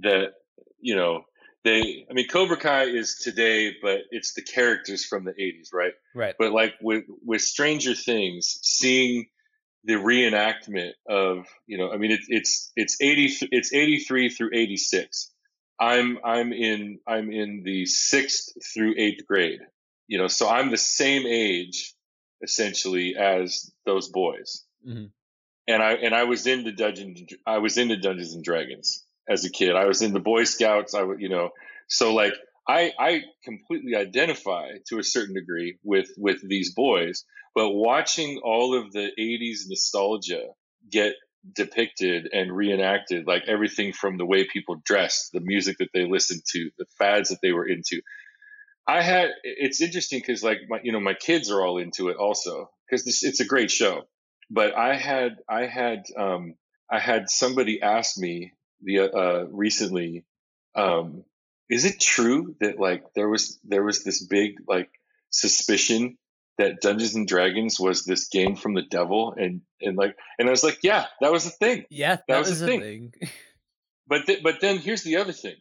that you know they I mean Cobra Kai is today but it's the characters from the 80s right? Right. But like with with Stranger Things seeing the reenactment of you know i mean it, it's it's 80 it's 83 through 86 i'm i'm in i'm in the sixth through eighth grade you know so i'm the same age essentially as those boys. Mm-hmm. and i and i was into dungeons i was into dungeons and dragons as a kid. I was in the boy scouts. I would you know so like I, I completely identify to a certain degree with with these boys, but watching all of the 80s nostalgia get depicted and reenacted, like everything from the way people dressed, the music that they listened to, the fads that they were into. I had it's interesting because like my you know my kids are all into it also because it's a great show. But I had I had um, I had somebody ask me the uh, recently um, is it true that like there was there was this big like suspicion that Dungeons and Dragons was this game from the devil and and like and I was like yeah that was a thing. Yeah that, that was, was, a thing, thing. but th- but then here's the other thing.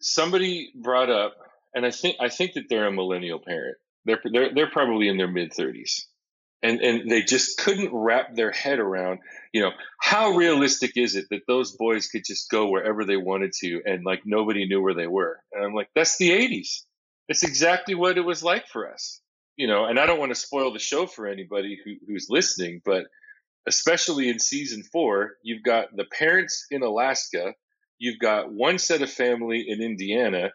Somebody brought up and I think I think that they're a millennial parent. They're they're they're probably in their mid 30s and and they just couldn't wrap their head around you know how realistic is it that those boys could just go wherever they wanted to and like nobody knew where they were? And i'm like that's the 80s it's exactly what it was like for us. You know and i don't want to spoil the show for anybody who, who's listening but especially in season four you've got the parents in alaska you've got one set of family in indiana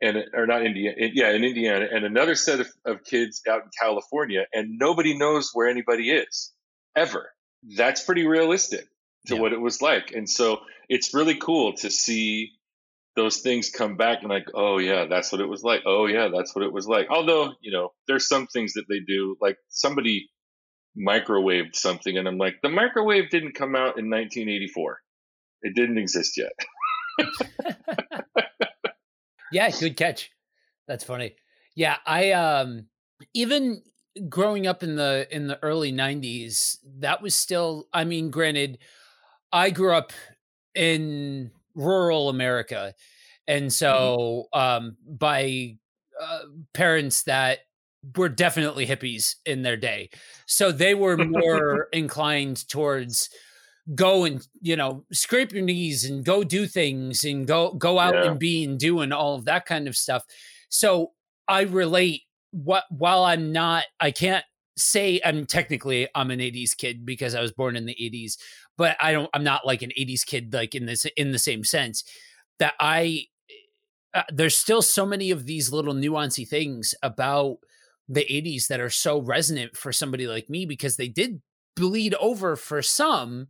and or not Indiana, yeah, in Indiana, and another set of, of kids out in California, and nobody knows where anybody is ever. That's pretty realistic to yeah. what it was like, and so it's really cool to see those things come back and like, oh yeah, that's what it was like. Oh yeah, that's what it was like. Although you know, there's some things that they do, like somebody microwaved something, and I'm like, the microwave didn't come out in 1984. It didn't exist yet. Yeah, good catch. That's funny. Yeah, I um even growing up in the in the early 90s, that was still I mean, granted, I grew up in rural America. And mm-hmm. so um by uh, parents that were definitely hippies in their day. So they were more inclined towards go and you know scrape your knees and go do things and go go out yeah. and be and do and all of that kind of stuff so i relate what while i'm not i can't say i'm technically i'm an 80s kid because i was born in the 80s but i don't i'm not like an 80s kid like in this in the same sense that i uh, there's still so many of these little nuancy things about the 80s that are so resonant for somebody like me because they did bleed over for some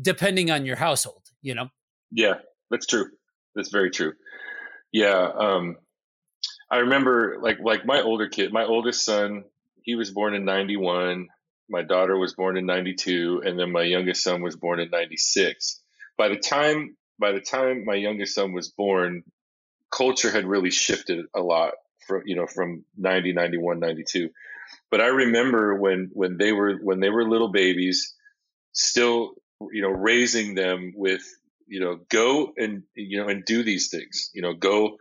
depending on your household, you know? Yeah, that's true. That's very true. Yeah. Um, I remember like, like my older kid, my oldest son, he was born in 91. My daughter was born in 92. And then my youngest son was born in 96. By the time, by the time my youngest son was born, culture had really shifted a lot from, you know, from 90, 91, 92. But I remember when, when they were, when they were little babies, still you know raising them with you know go and you know and do these things you know go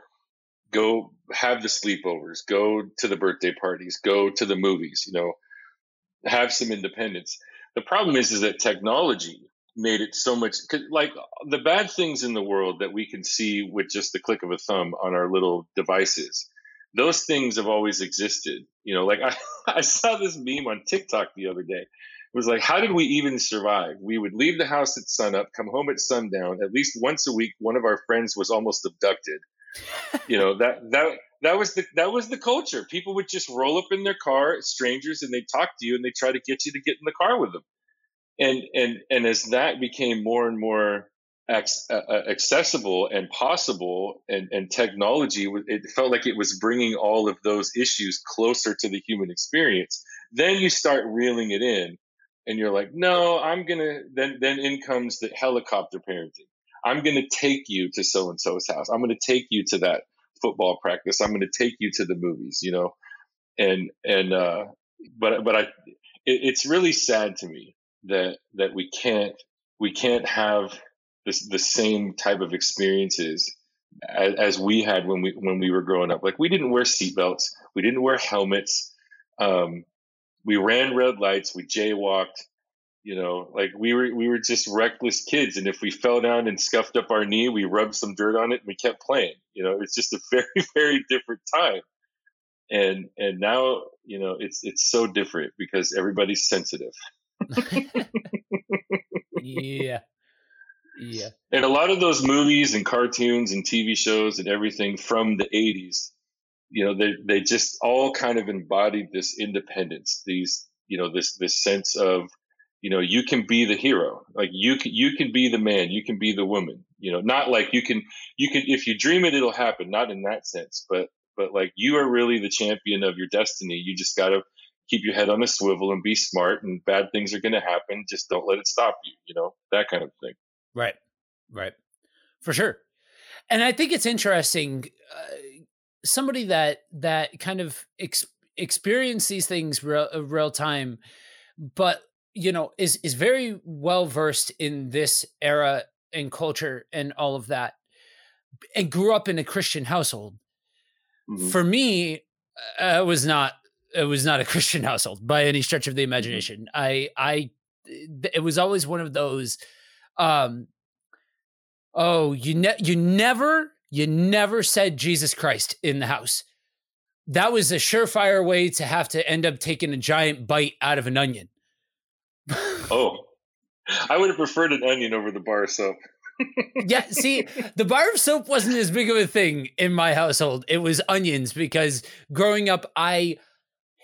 go have the sleepovers go to the birthday parties go to the movies you know have some independence. The problem is is that technology made it so much like the bad things in the world that we can see with just the click of a thumb on our little devices those things have always existed you know like i, I saw this meme on tiktok the other day was like, how did we even survive? We would leave the house at sunup, come home at sundown. At least once a week, one of our friends was almost abducted. you know that that that was the that was the culture. People would just roll up in their car, strangers, and they talk to you and they try to get you to get in the car with them. And and and as that became more and more ac- uh, uh accessible and possible, and and technology, it felt like it was bringing all of those issues closer to the human experience. Then you start reeling it in and you're like, no, I'm gonna then then in comes the helicopter parenting. I'm gonna take you to so and so's house. I'm gonna take you to that football practice. I'm gonna take you to the movies, you know, and and uh, but but I, it, it's really sad to me that that we can't we can't have this the same type of experiences as, as we had when we when we were growing up. Like we didn't wear seatbelts, we didn't wear helmets. Um, we ran red lights, we jaywalked, you know, like we were we were just reckless kids. And if we fell down and scuffed up our knee, we rubbed some dirt on it and we kept playing. You know, it's just a very, very different time. And and now, you know, it's it's so different because everybody's sensitive. yeah. Yeah. And a lot of those movies and cartoons and TV shows and everything from the 80s you know, they, they just all kind of embodied this independence, these, you know, this, this sense of, you know, you can be the hero. Like you can, you can be the man, you can be the woman, you know, not like you can, you can, if you dream it, it'll happen. Not in that sense, but, but like you are really the champion of your destiny. You just got to keep your head on a swivel and be smart and bad things are going to happen. Just don't let it stop you, you know, that kind of thing. Right. Right. For sure. And I think it's interesting. Uh, somebody that that kind of ex- experience these things real uh, real time, but you know is is very well versed in this era and culture and all of that, and grew up in a Christian household. Mm-hmm. For me, uh, it was not it was not a Christian household by any stretch of the mm-hmm. imagination. I I it was always one of those um oh you ne- you never you never said Jesus Christ in the house. That was a surefire way to have to end up taking a giant bite out of an onion. oh, I would have preferred an onion over the bar of soap. yeah, see, the bar of soap wasn't as big of a thing in my household. It was onions because growing up, I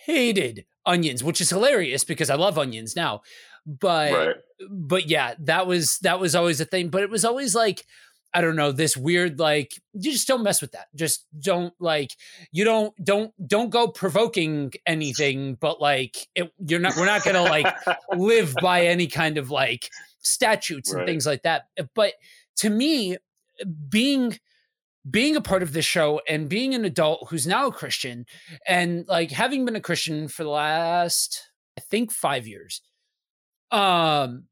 hated onions, which is hilarious because I love onions now. But right. but yeah, that was that was always a thing. But it was always like I don't know, this weird like you just don't mess with that. Just don't like you don't don't don't go provoking anything, but like it, you're not we're not gonna like live by any kind of like statutes and right. things like that. But to me, being being a part of this show and being an adult who's now a Christian and like having been a Christian for the last I think five years, um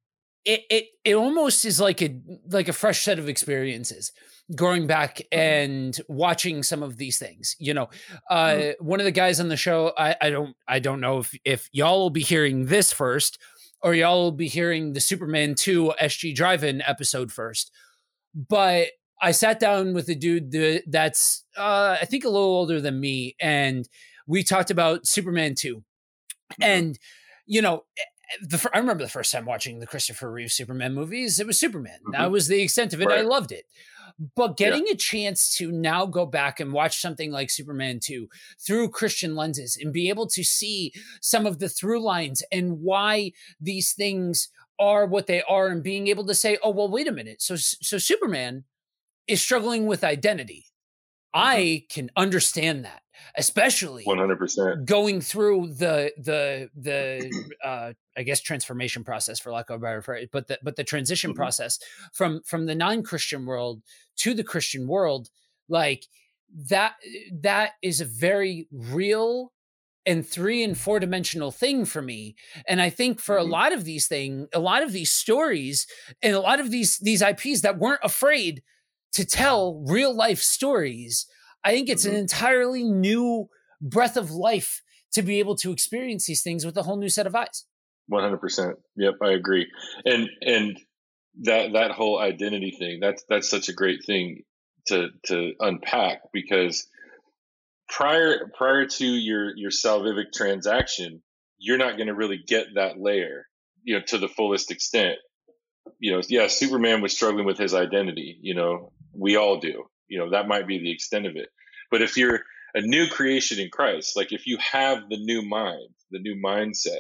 it it it almost is like a like a fresh set of experiences going back mm-hmm. and watching some of these things you know uh mm-hmm. one of the guys on the show i i don't i don't know if if y'all will be hearing this first or y'all will be hearing the Superman 2 SG Drive In episode first. But I sat down with a dude that's, uh, I think, a little older than me, and we talked about Superman 2. Mm-hmm. And, you know, the, I remember the first time watching the Christopher Reeve Superman movies, it was Superman. Mm-hmm. That was the extent of it. Right. I loved it. But getting yeah. a chance to now go back and watch something like Superman 2 through Christian lenses and be able to see some of the through lines and why these things are what they are and being able to say, oh, well, wait a minute. So, so Superman is struggling with identity. Mm-hmm. I can understand that, especially 100% going through the the the uh, I guess transformation process, for lack of a better phrase, but the but the transition mm-hmm. process from from the non Christian world to the Christian world, like that that is a very real and three and four dimensional thing for me and i think for a mm-hmm. lot of these things a lot of these stories and a lot of these these ips that weren't afraid to tell real life stories i think it's mm-hmm. an entirely new breath of life to be able to experience these things with a whole new set of eyes. 100% yep i agree. And and that that whole identity thing that's that's such a great thing to to unpack because prior prior to your your salvific transaction you're not going to really get that layer you know to the fullest extent. You know yeah superman was struggling with his identity you know we all do you know that might be the extent of it. But if you're a new creation in christ like if you have the new mind the new mindset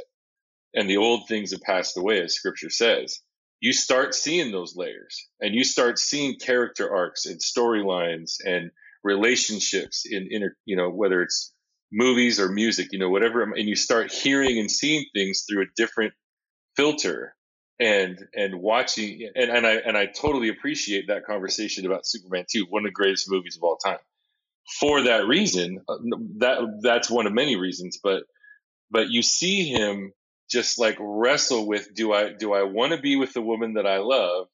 and the old things have passed away as scripture says you start seeing those layers and you start seeing character arcs and storylines and relationships in inner, you know, whether it's movies or music, you know, whatever, and you start hearing and seeing things through a different filter and and watching and, and I and I totally appreciate that conversation about Superman 2, one of the greatest movies of all time. For that reason, uh, that that's one of many reasons, but but you see him just like wrestle with do I do I want to be with the woman that I love?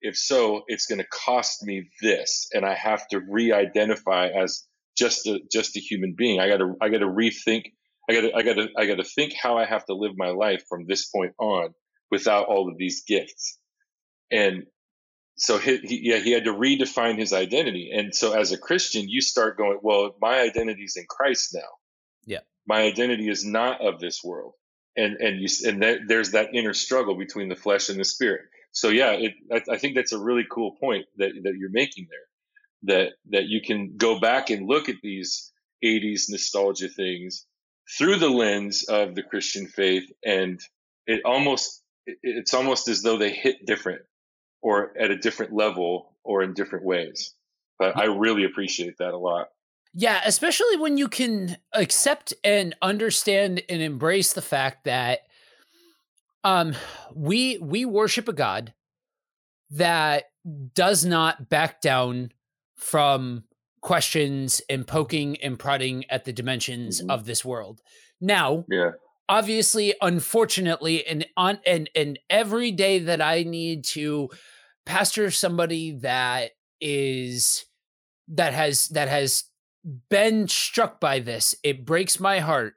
If so, it's going to cost me this, and I have to re-identify as just a just a human being. I got to I got to rethink. I got to I got to I got to think how I have to live my life from this point on without all of these gifts. And so he, he, yeah, he had to redefine his identity. And so as a Christian, you start going, well, my identity is in Christ now. Yeah. My identity is not of this world and and you and that, there's that inner struggle between the flesh and the spirit. So yeah, it, I, I, think that's a really cool point that that you're making there. That that you can go back and look at these 80s nostalgia things through the lens of the Christian faith, and it almost it's almost as though they hit different or at a different level or in different ways. But I really appreciate that a lot. Yeah, especially when you can accept and understand and embrace the fact that um we we worship a god that does not back down from questions and poking and prodding at the dimensions mm-hmm. of this world. Now, yeah. Obviously, unfortunately, and on and and every day that I need to pastor somebody that is that has that has been struck by this. It breaks my heart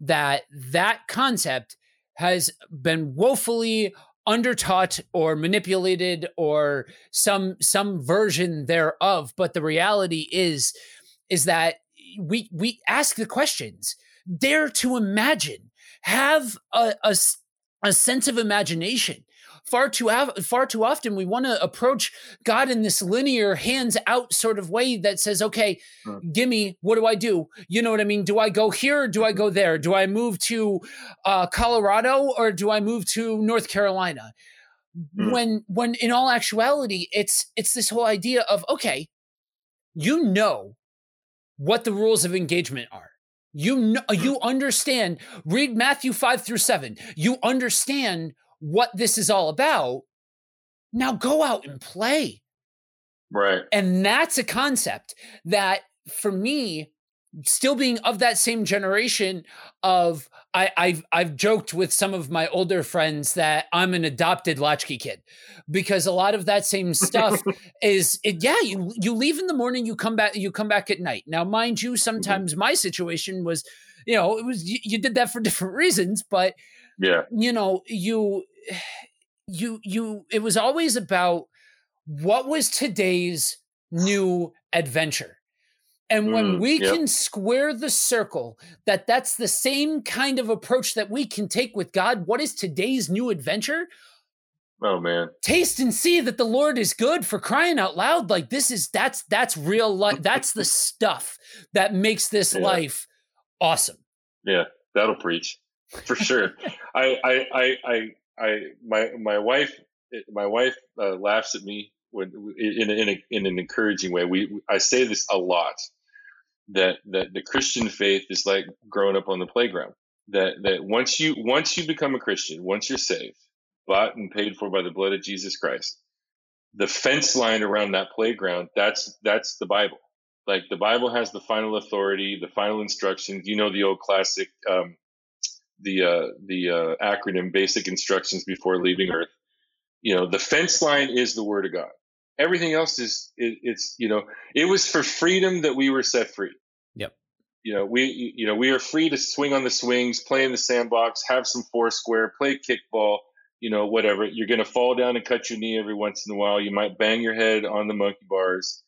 that that concept has been woefully undertaught or manipulated or some some version thereof but the reality is is that we we ask the questions dare to imagine have a, a, a sense of imagination far too far too often we want to approach God in this linear hands out sort of way that says, okay, mm. gimme, what do I do? You know what I mean? Do I go here or do I go there? Do I move to uh, Colorado or do I move to North Carolina? Mm. When when in all actuality, it's it's this whole idea of okay, you know what the rules of engagement are. You know, uh, you mm. understand. Read Matthew five through seven. You understand what this is all about. Now go out and play. Right. And that's a concept that for me, still being of that same generation of I, I've I've joked with some of my older friends that I'm an adopted latchkey kid because a lot of that same stuff is it, yeah you you leave in the morning you come back you come back at night now mind you mm-hmm. sometimes mm-hmm. my situation was you know it was you, you did that for different reasons but yeah you know you you you it was always about what was today's new adventure and when mm, we yep. can square the circle that that's the same kind of approach that we can take with god what is today's new adventure oh man taste and see that the lord is good for crying out loud like this is that's that's real life that's the stuff that makes this yeah. life awesome yeah that'll preach for sure I, I i i i my my wife my wife uh, laughs at me when in in, a, in an encouraging way. We I say this a lot that that the Christian faith is like growing up on the playground. That that once you once you become a Christian, once you're saved, bought and paid for by the blood of Jesus Christ, the fence line around that playground that's that's the Bible. Like the Bible has the final authority, the final instructions. You know the old classic, um, the uh, the uh, acronym, basic instructions before leaving Earth. You know the fence line is the Word of God everything else is it, it's you know it was for freedom that we were set free. Yep. You know we you know we are free to swing on the swings play in the sandbox have some four square play kickball you know whatever. You're going to fall down and cut your knee every once in a while. You might bang your head on the monkey bars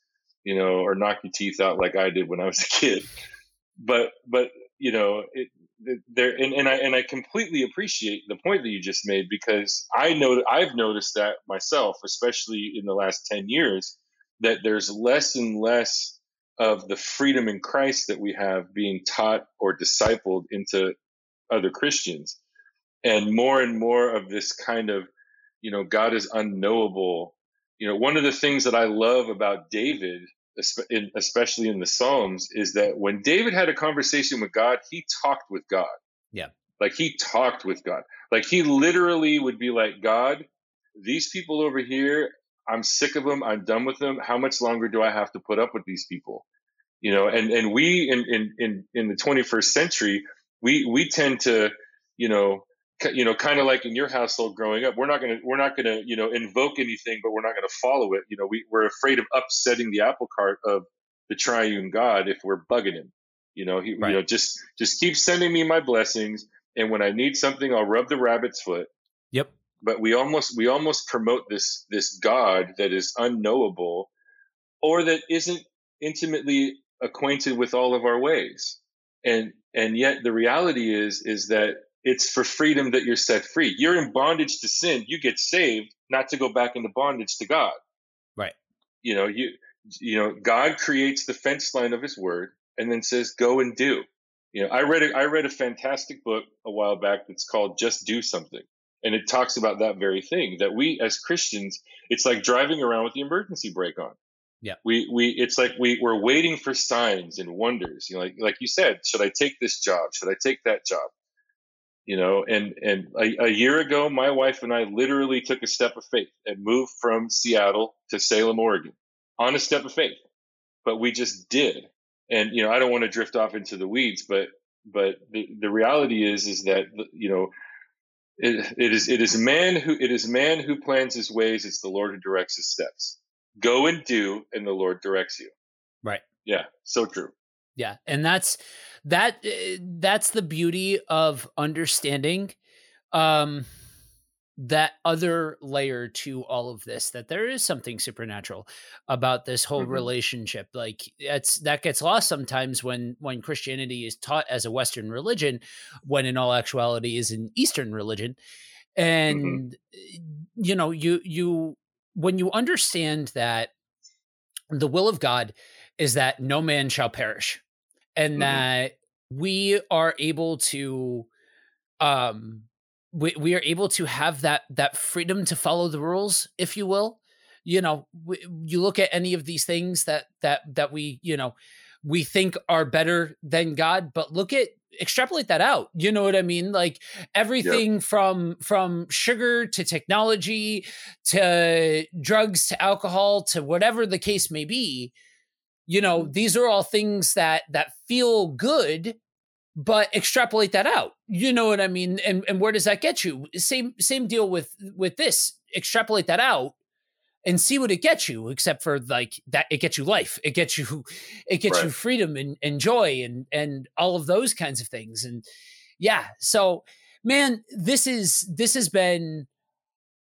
you know or knock your teeth out like i did when i was a kid. But but you know it, there and, and I and I completely appreciate the point that you just made because I know I've noticed that myself, especially in the last 10 years, that there's less and less of the freedom in Christ that we have being taught or discipled into other Christians. And more and more of this kind of, you know, God is unknowable. You know, one of the things that I love about David especially in the Psalms, is that when David had a conversation with God, he talked with God. Yeah. Like he talked with God. Like he literally would be like, God, these people over here, I'm sick of them. I'm done with them. How much longer do I have to put up with these people? You know, and, and we in, in, in, in the 21st century, we, we tend to, you know, you know, kind of like in your household growing up, we're not going to, we're not going to, you know, invoke anything, but we're not going to follow it. You know, we, we're afraid of upsetting the apple cart of the triune God if we're bugging him. You know, he, right. you know, just, just keep sending me my blessings. And when I need something, I'll rub the rabbit's foot. Yep. But we almost, we almost promote this, this God that is unknowable or that isn't intimately acquainted with all of our ways. And, and yet the reality is, is that it's for freedom that you're set free. You're in bondage to sin. You get saved not to go back into bondage to God. Right. You know, you you know, God creates the fence line of his word and then says go and do. You know, I read a, I read a fantastic book a while back that's called Just Do Something. And it talks about that very thing that we as Christians, it's like driving around with the emergency brake on. Yeah. We we it's like we we're waiting for signs and wonders. You know, like like you said, should I take this job? Should I take that job? You know and and a, a, year ago my wife and i literally took a step of faith and moved from seattle to salem oregon on a step of faith. But we just did. And you know i don't want to drift off into the weeds but but the, the reality is is that you know it, it is it is man who it is man who plans his ways. It's the lord who directs his steps. Go and do and the lord directs you. Right. Yeah. So true yeah and that's that eh, that's the beauty of understanding um that other layer to all of this that there is something supernatural about this whole mm-hmm. relationship like it's that gets lost sometimes when when christianity is taught as a western religion when in all actuality is an eastern religion mm-hmm. and mm-hmm. you know you you when you understand that the will of god is that no man shall perish and mm-hmm. that we are able to um we, we are able to have that that freedom to follow the rules if you will you know we, you look at any of these things that that that we you know we think are better than god but look at extrapolate that out you know what i mean like everything yep. from from sugar to technology to drugs to alcohol to whatever the case may be you know these are all things that that feel good but extrapolate that out. You know what i mean? And and where does that get you? Same same deal with with this. Extrapolate that out and see what it gets you except for like that it gets you life. It gets you it gets right. you freedom and, and joy and and all of those kinds of things. And yeah so man, this is this has been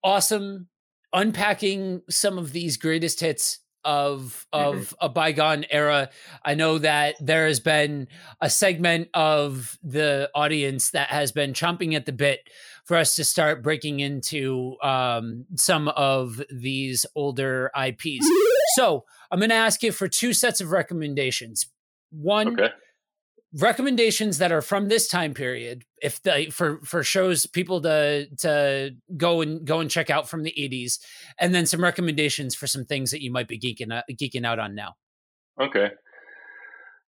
awesome unpacking some of these greatest hits of of mm-hmm. a bygone era. I know that there has been a segment of the audience that has been chomping at the bit for us to start breaking into um, some of these older IPs. so I'm going to ask you for two sets of recommendations. One, okay recommendations that are from this time period if the for for shows people to to go and go and check out from the 80s and then some recommendations for some things that you might be geeking out, geeking out on now. Okay.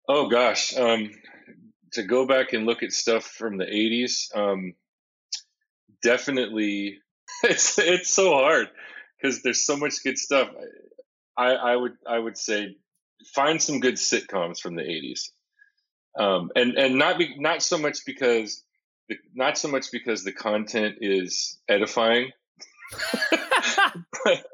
Oh gosh um to go back and look at stuff from the 80s um definitely it's it's so hard because there's so much good stuff. I i would i would say find some good sitcoms from the 80s um, and and not be, not so much because the, not so much because the content is edifying, but,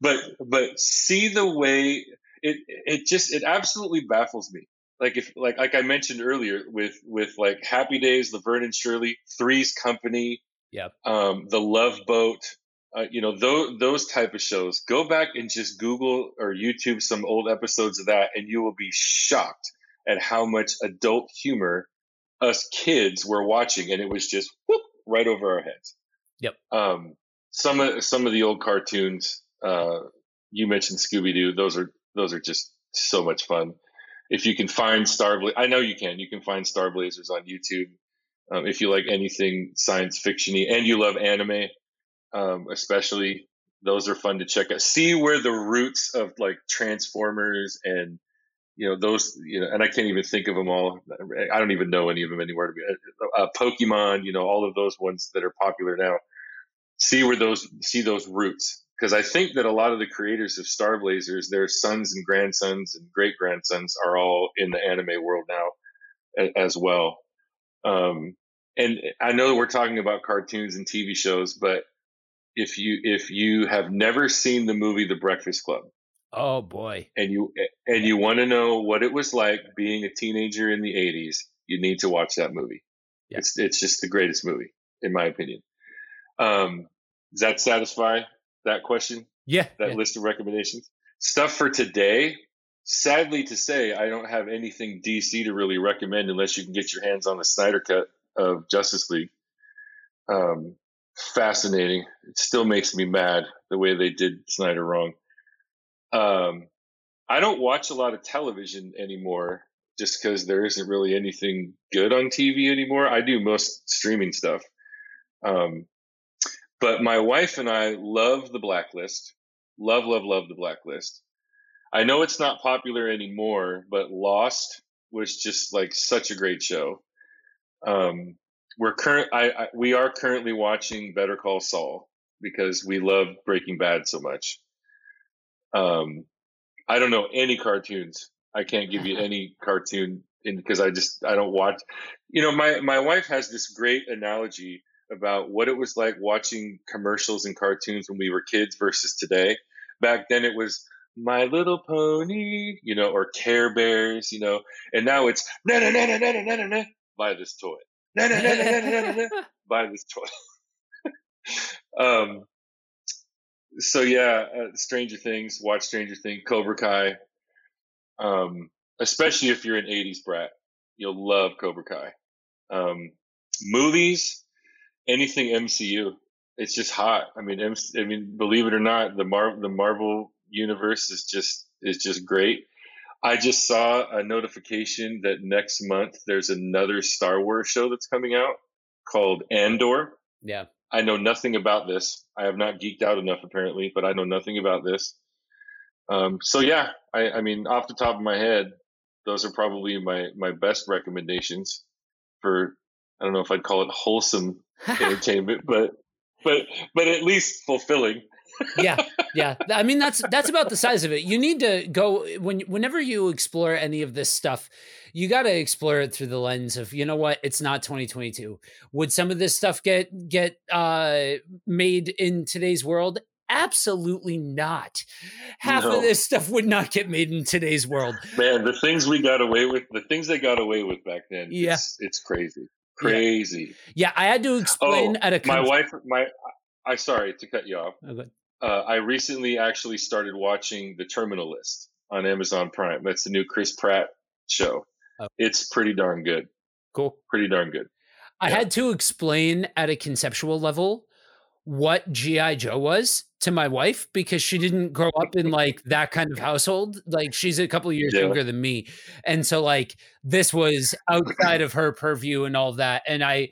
but but see the way it it just it absolutely baffles me. Like if like like I mentioned earlier with with like Happy Days, Laverne and Shirley, Three's Company, yep, um, The Love Boat. Uh, you know those those type of shows. Go back and just Google or YouTube some old episodes of that, and you will be shocked at how much adult humor us kids were watching, and it was just whoop, right over our heads. Yep. Um, some of some of the old cartoons uh, you mentioned Scooby Doo. Those are those are just so much fun. If you can find Star Bla- I know you can. You can find Star Blazers on YouTube. Um, if you like anything science fictiony and you love anime, um, especially those are fun to check out. See where the roots of like Transformers and you know those you know and i can't even think of them all. I don't even know any of them anywhere to be uh, pokemon you know all of those ones that are popular now. See where those see those roots. Because i think that a lot of the creators of star blazers their sons and grandsons and great grandsons are all in the anime world now as well. Um, and i know that we're talking about cartoons and tv shows but if you if you have never seen the movie the breakfast club Oh boy. And you and you want to know what it was like being a teenager in the 80s, you need to watch that movie. Yeah. It's it's just the greatest movie in my opinion. Um does that satisfy that question? Yeah. That yeah. list of recommendations? Stuff for today, sadly to say, I don't have anything DC to really recommend unless you can get your hands on the Snyder cut of Justice League. Um fascinating. It still makes me mad the way they did Snyder wrong. Um, I don't watch a lot of television anymore just because there isn't really anything good on TV anymore. I do most streaming stuff. Um, but my wife and I love The Blacklist. Love, love, love The Blacklist. I know it's not popular anymore, but Lost was just like such a great show. Um, we're current. I, I we are currently watching Better Call Saul because we love Breaking Bad so much. Um, I don't know any cartoons. I can't give you any cartoon because I just I don't watch. You know, my my wife has this great analogy about what it was like watching commercials and cartoons when we were kids versus today. Back then, it was My Little Pony, you know, or Care Bears, you know, and now it's na na na na na na na na buy this toy, na na na na na na na buy this toy. um, so yeah, uh, Stranger Things. Watch Stranger Things, Cobra Kai. Um, especially if you're an '80s brat, you'll love Cobra Kai. Um, movies, anything MCU. It's just hot. I mean, MC, I mean, believe it or not, the Mar- the Marvel universe is just is just great. I just saw a notification that next month there's another Star Wars show that's coming out called Andor. Yeah. I know nothing about this. I have not geeked out enough apparently, but I know nothing about this. Um, so yeah, I, I mean, off the top of my head, those are probably my my best recommendations for. I don't know if I'd call it wholesome entertainment, but but but at least fulfilling. Yeah, yeah. I mean, that's that's about the size of it. You need to go when whenever you explore any of this stuff you got to explore it through the lens of you know what it's not 2022 would some of this stuff get get uh made in today's world absolutely not half no. of this stuff would not get made in today's world man the things we got away with the things they got away with back then yeah it's, it's crazy Crazy. Yeah, yeah I had to explain oh, at a my wife. My I sorry to cut you off. Okay. Uh, I recently actually started watching The Terminal List on Amazon Prime. That's the new Chris Pratt show. Oh. It's pretty darn good. Cool. Pretty darn good. I yeah. had to explain at a conceptual level what GI Joe was to my wife because she didn't grow up in like that kind of household. Like she's a couple years yeah. younger than me. And so like this was outside of her purview and all that. And I.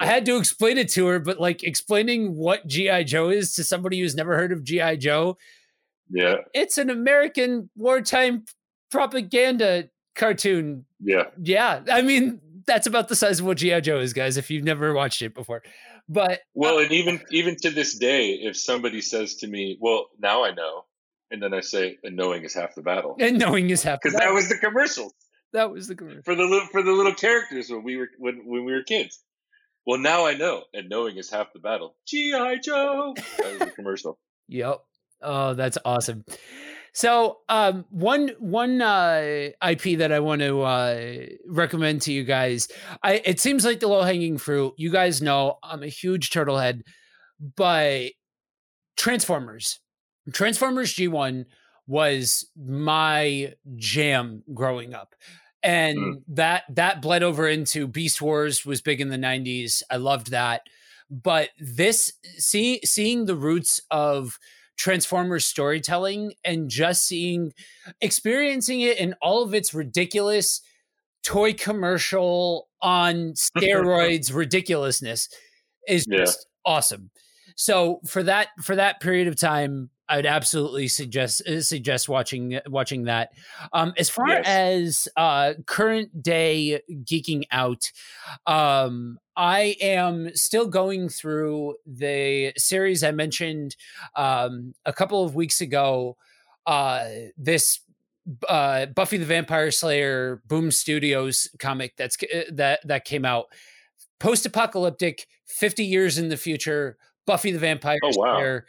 I had to explain it to her, but like explaining what GI Joe is to somebody who's never heard of GI Joe. Yeah. It's an American wartime propaganda cartoon. Yeah. Yeah. I mean, that's about the size of what GI Joe is, guys. If you've never watched it before, but well, uh, and even even to this day, if somebody says to me, "Well, now I know," and then I say, "And knowing is half the battle," and knowing is half because that was the commercial. That was the commercial for the little for the little characters when we were when when we were kids. Well, now I know, and knowing is half the battle. GI Joe. That was the commercial. yep. Oh, that's awesome. So, um, one one uh, IP that I want to uh, recommend to you guys, I it seems like the low hanging fruit. You guys know I'm a huge turtle head, but Transformers, Transformers G1 was my jam growing up and mm. that that bled over into beast wars was big in the 90s i loved that but this see, seeing the roots of Transformers storytelling and just seeing, experiencing it in all of its ridiculous toy commercial on steroids ridiculousness is yeah. just awesome. So for that for that period of time, I would absolutely suggest uh, suggest watching watching that. Um, as far yes. as uh, current day geeking out, um, I am still going through the series I mentioned um, a couple of weeks ago. Uh, this uh, Buffy the Vampire Slayer Boom Studios comic that's uh, that that came out post apocalyptic, fifty years in the future. Buffy the Vampire oh, wow.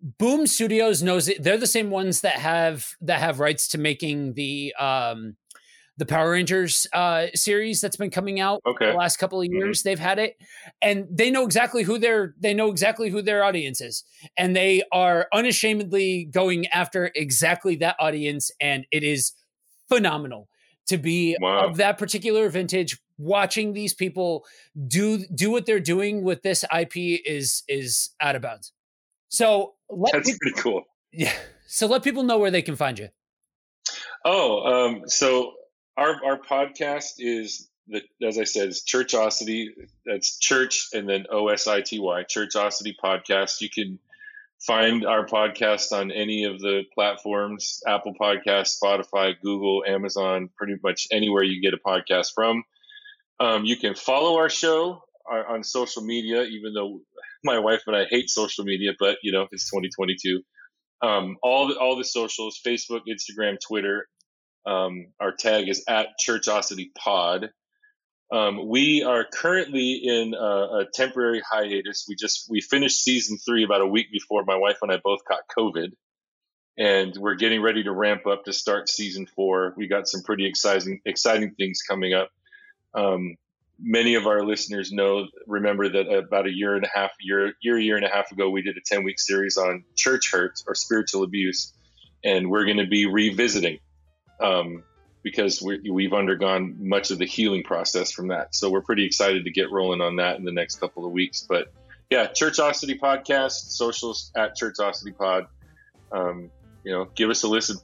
Boom Studios knows it. They're the same ones that have that have rights to making the um the Power Rangers uh series that's been coming out okay. the last couple of mm-hmm. years. Mm-hmm. They've had it and they know exactly who their they know exactly who their audience is. And they are unashamedly going after exactly that audience and it is phenomenal to be wow. of that particular vintage watching these people do do what they're doing with this IP is is out of bounds. So that's people, pretty cool. Yeah. So let people know where they can find you. Oh, um, so our our podcast is the as I said, it's Churchosity. That's church and then O S I T Y. Churchosity podcast. You can find our podcast on any of the platforms: Apple Podcast, Spotify, Google, Amazon, pretty much anywhere you get a podcast from. Um, you can follow our show uh, on social media, even though my wife and I hate social media, but you know, it's 2022. Um, all the, all the socials, Facebook, Instagram, Twitter. Um, our tag is at Churchosity Pod. Um, we are currently in a, a, temporary hiatus. We just we finished season three about a week before my wife and I both caught COVID, and we're getting ready to ramp up to start season four. We got some pretty exciting exciting things coming up. Um, many of our listeners know remember that about a year and a half year year year and a half ago we did a 10 week series on church hurt or spiritual abuse and we're going to be revisiting um, because we have undergone much of the healing process from that. So we're pretty excited to get rolling on that in the next couple of weeks. But yeah churchosity podcast socials at churchosity pod. Um, you know give us a listen.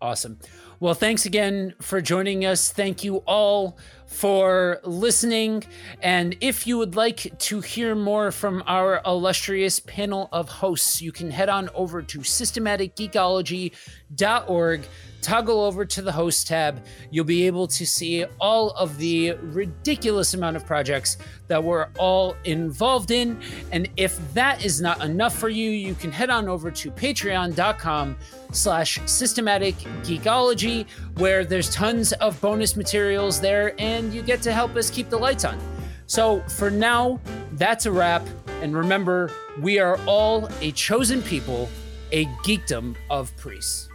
Awesome. Well, thanks again for joining us. Thank you all for listening. And if you would like to hear more from our illustrious panel of hosts, you can head on over to systematicgeekology.org toggle over to the host tab. You'll be able to see all of the ridiculous amount of projects that we're all involved in. And if that is not enough for you, you can head on over to patreon.com slash systematic geekology, where there's tons of bonus materials there and you get to help us keep the lights on. So for now, that's a wrap. And remember, we are all a chosen people, a geekdom of priests.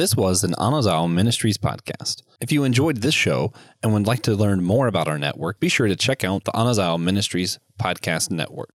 This was an Anazao Ministries podcast. If you enjoyed this show and would like to learn more about our network, be sure to check out the Anazao Ministries Podcast Network.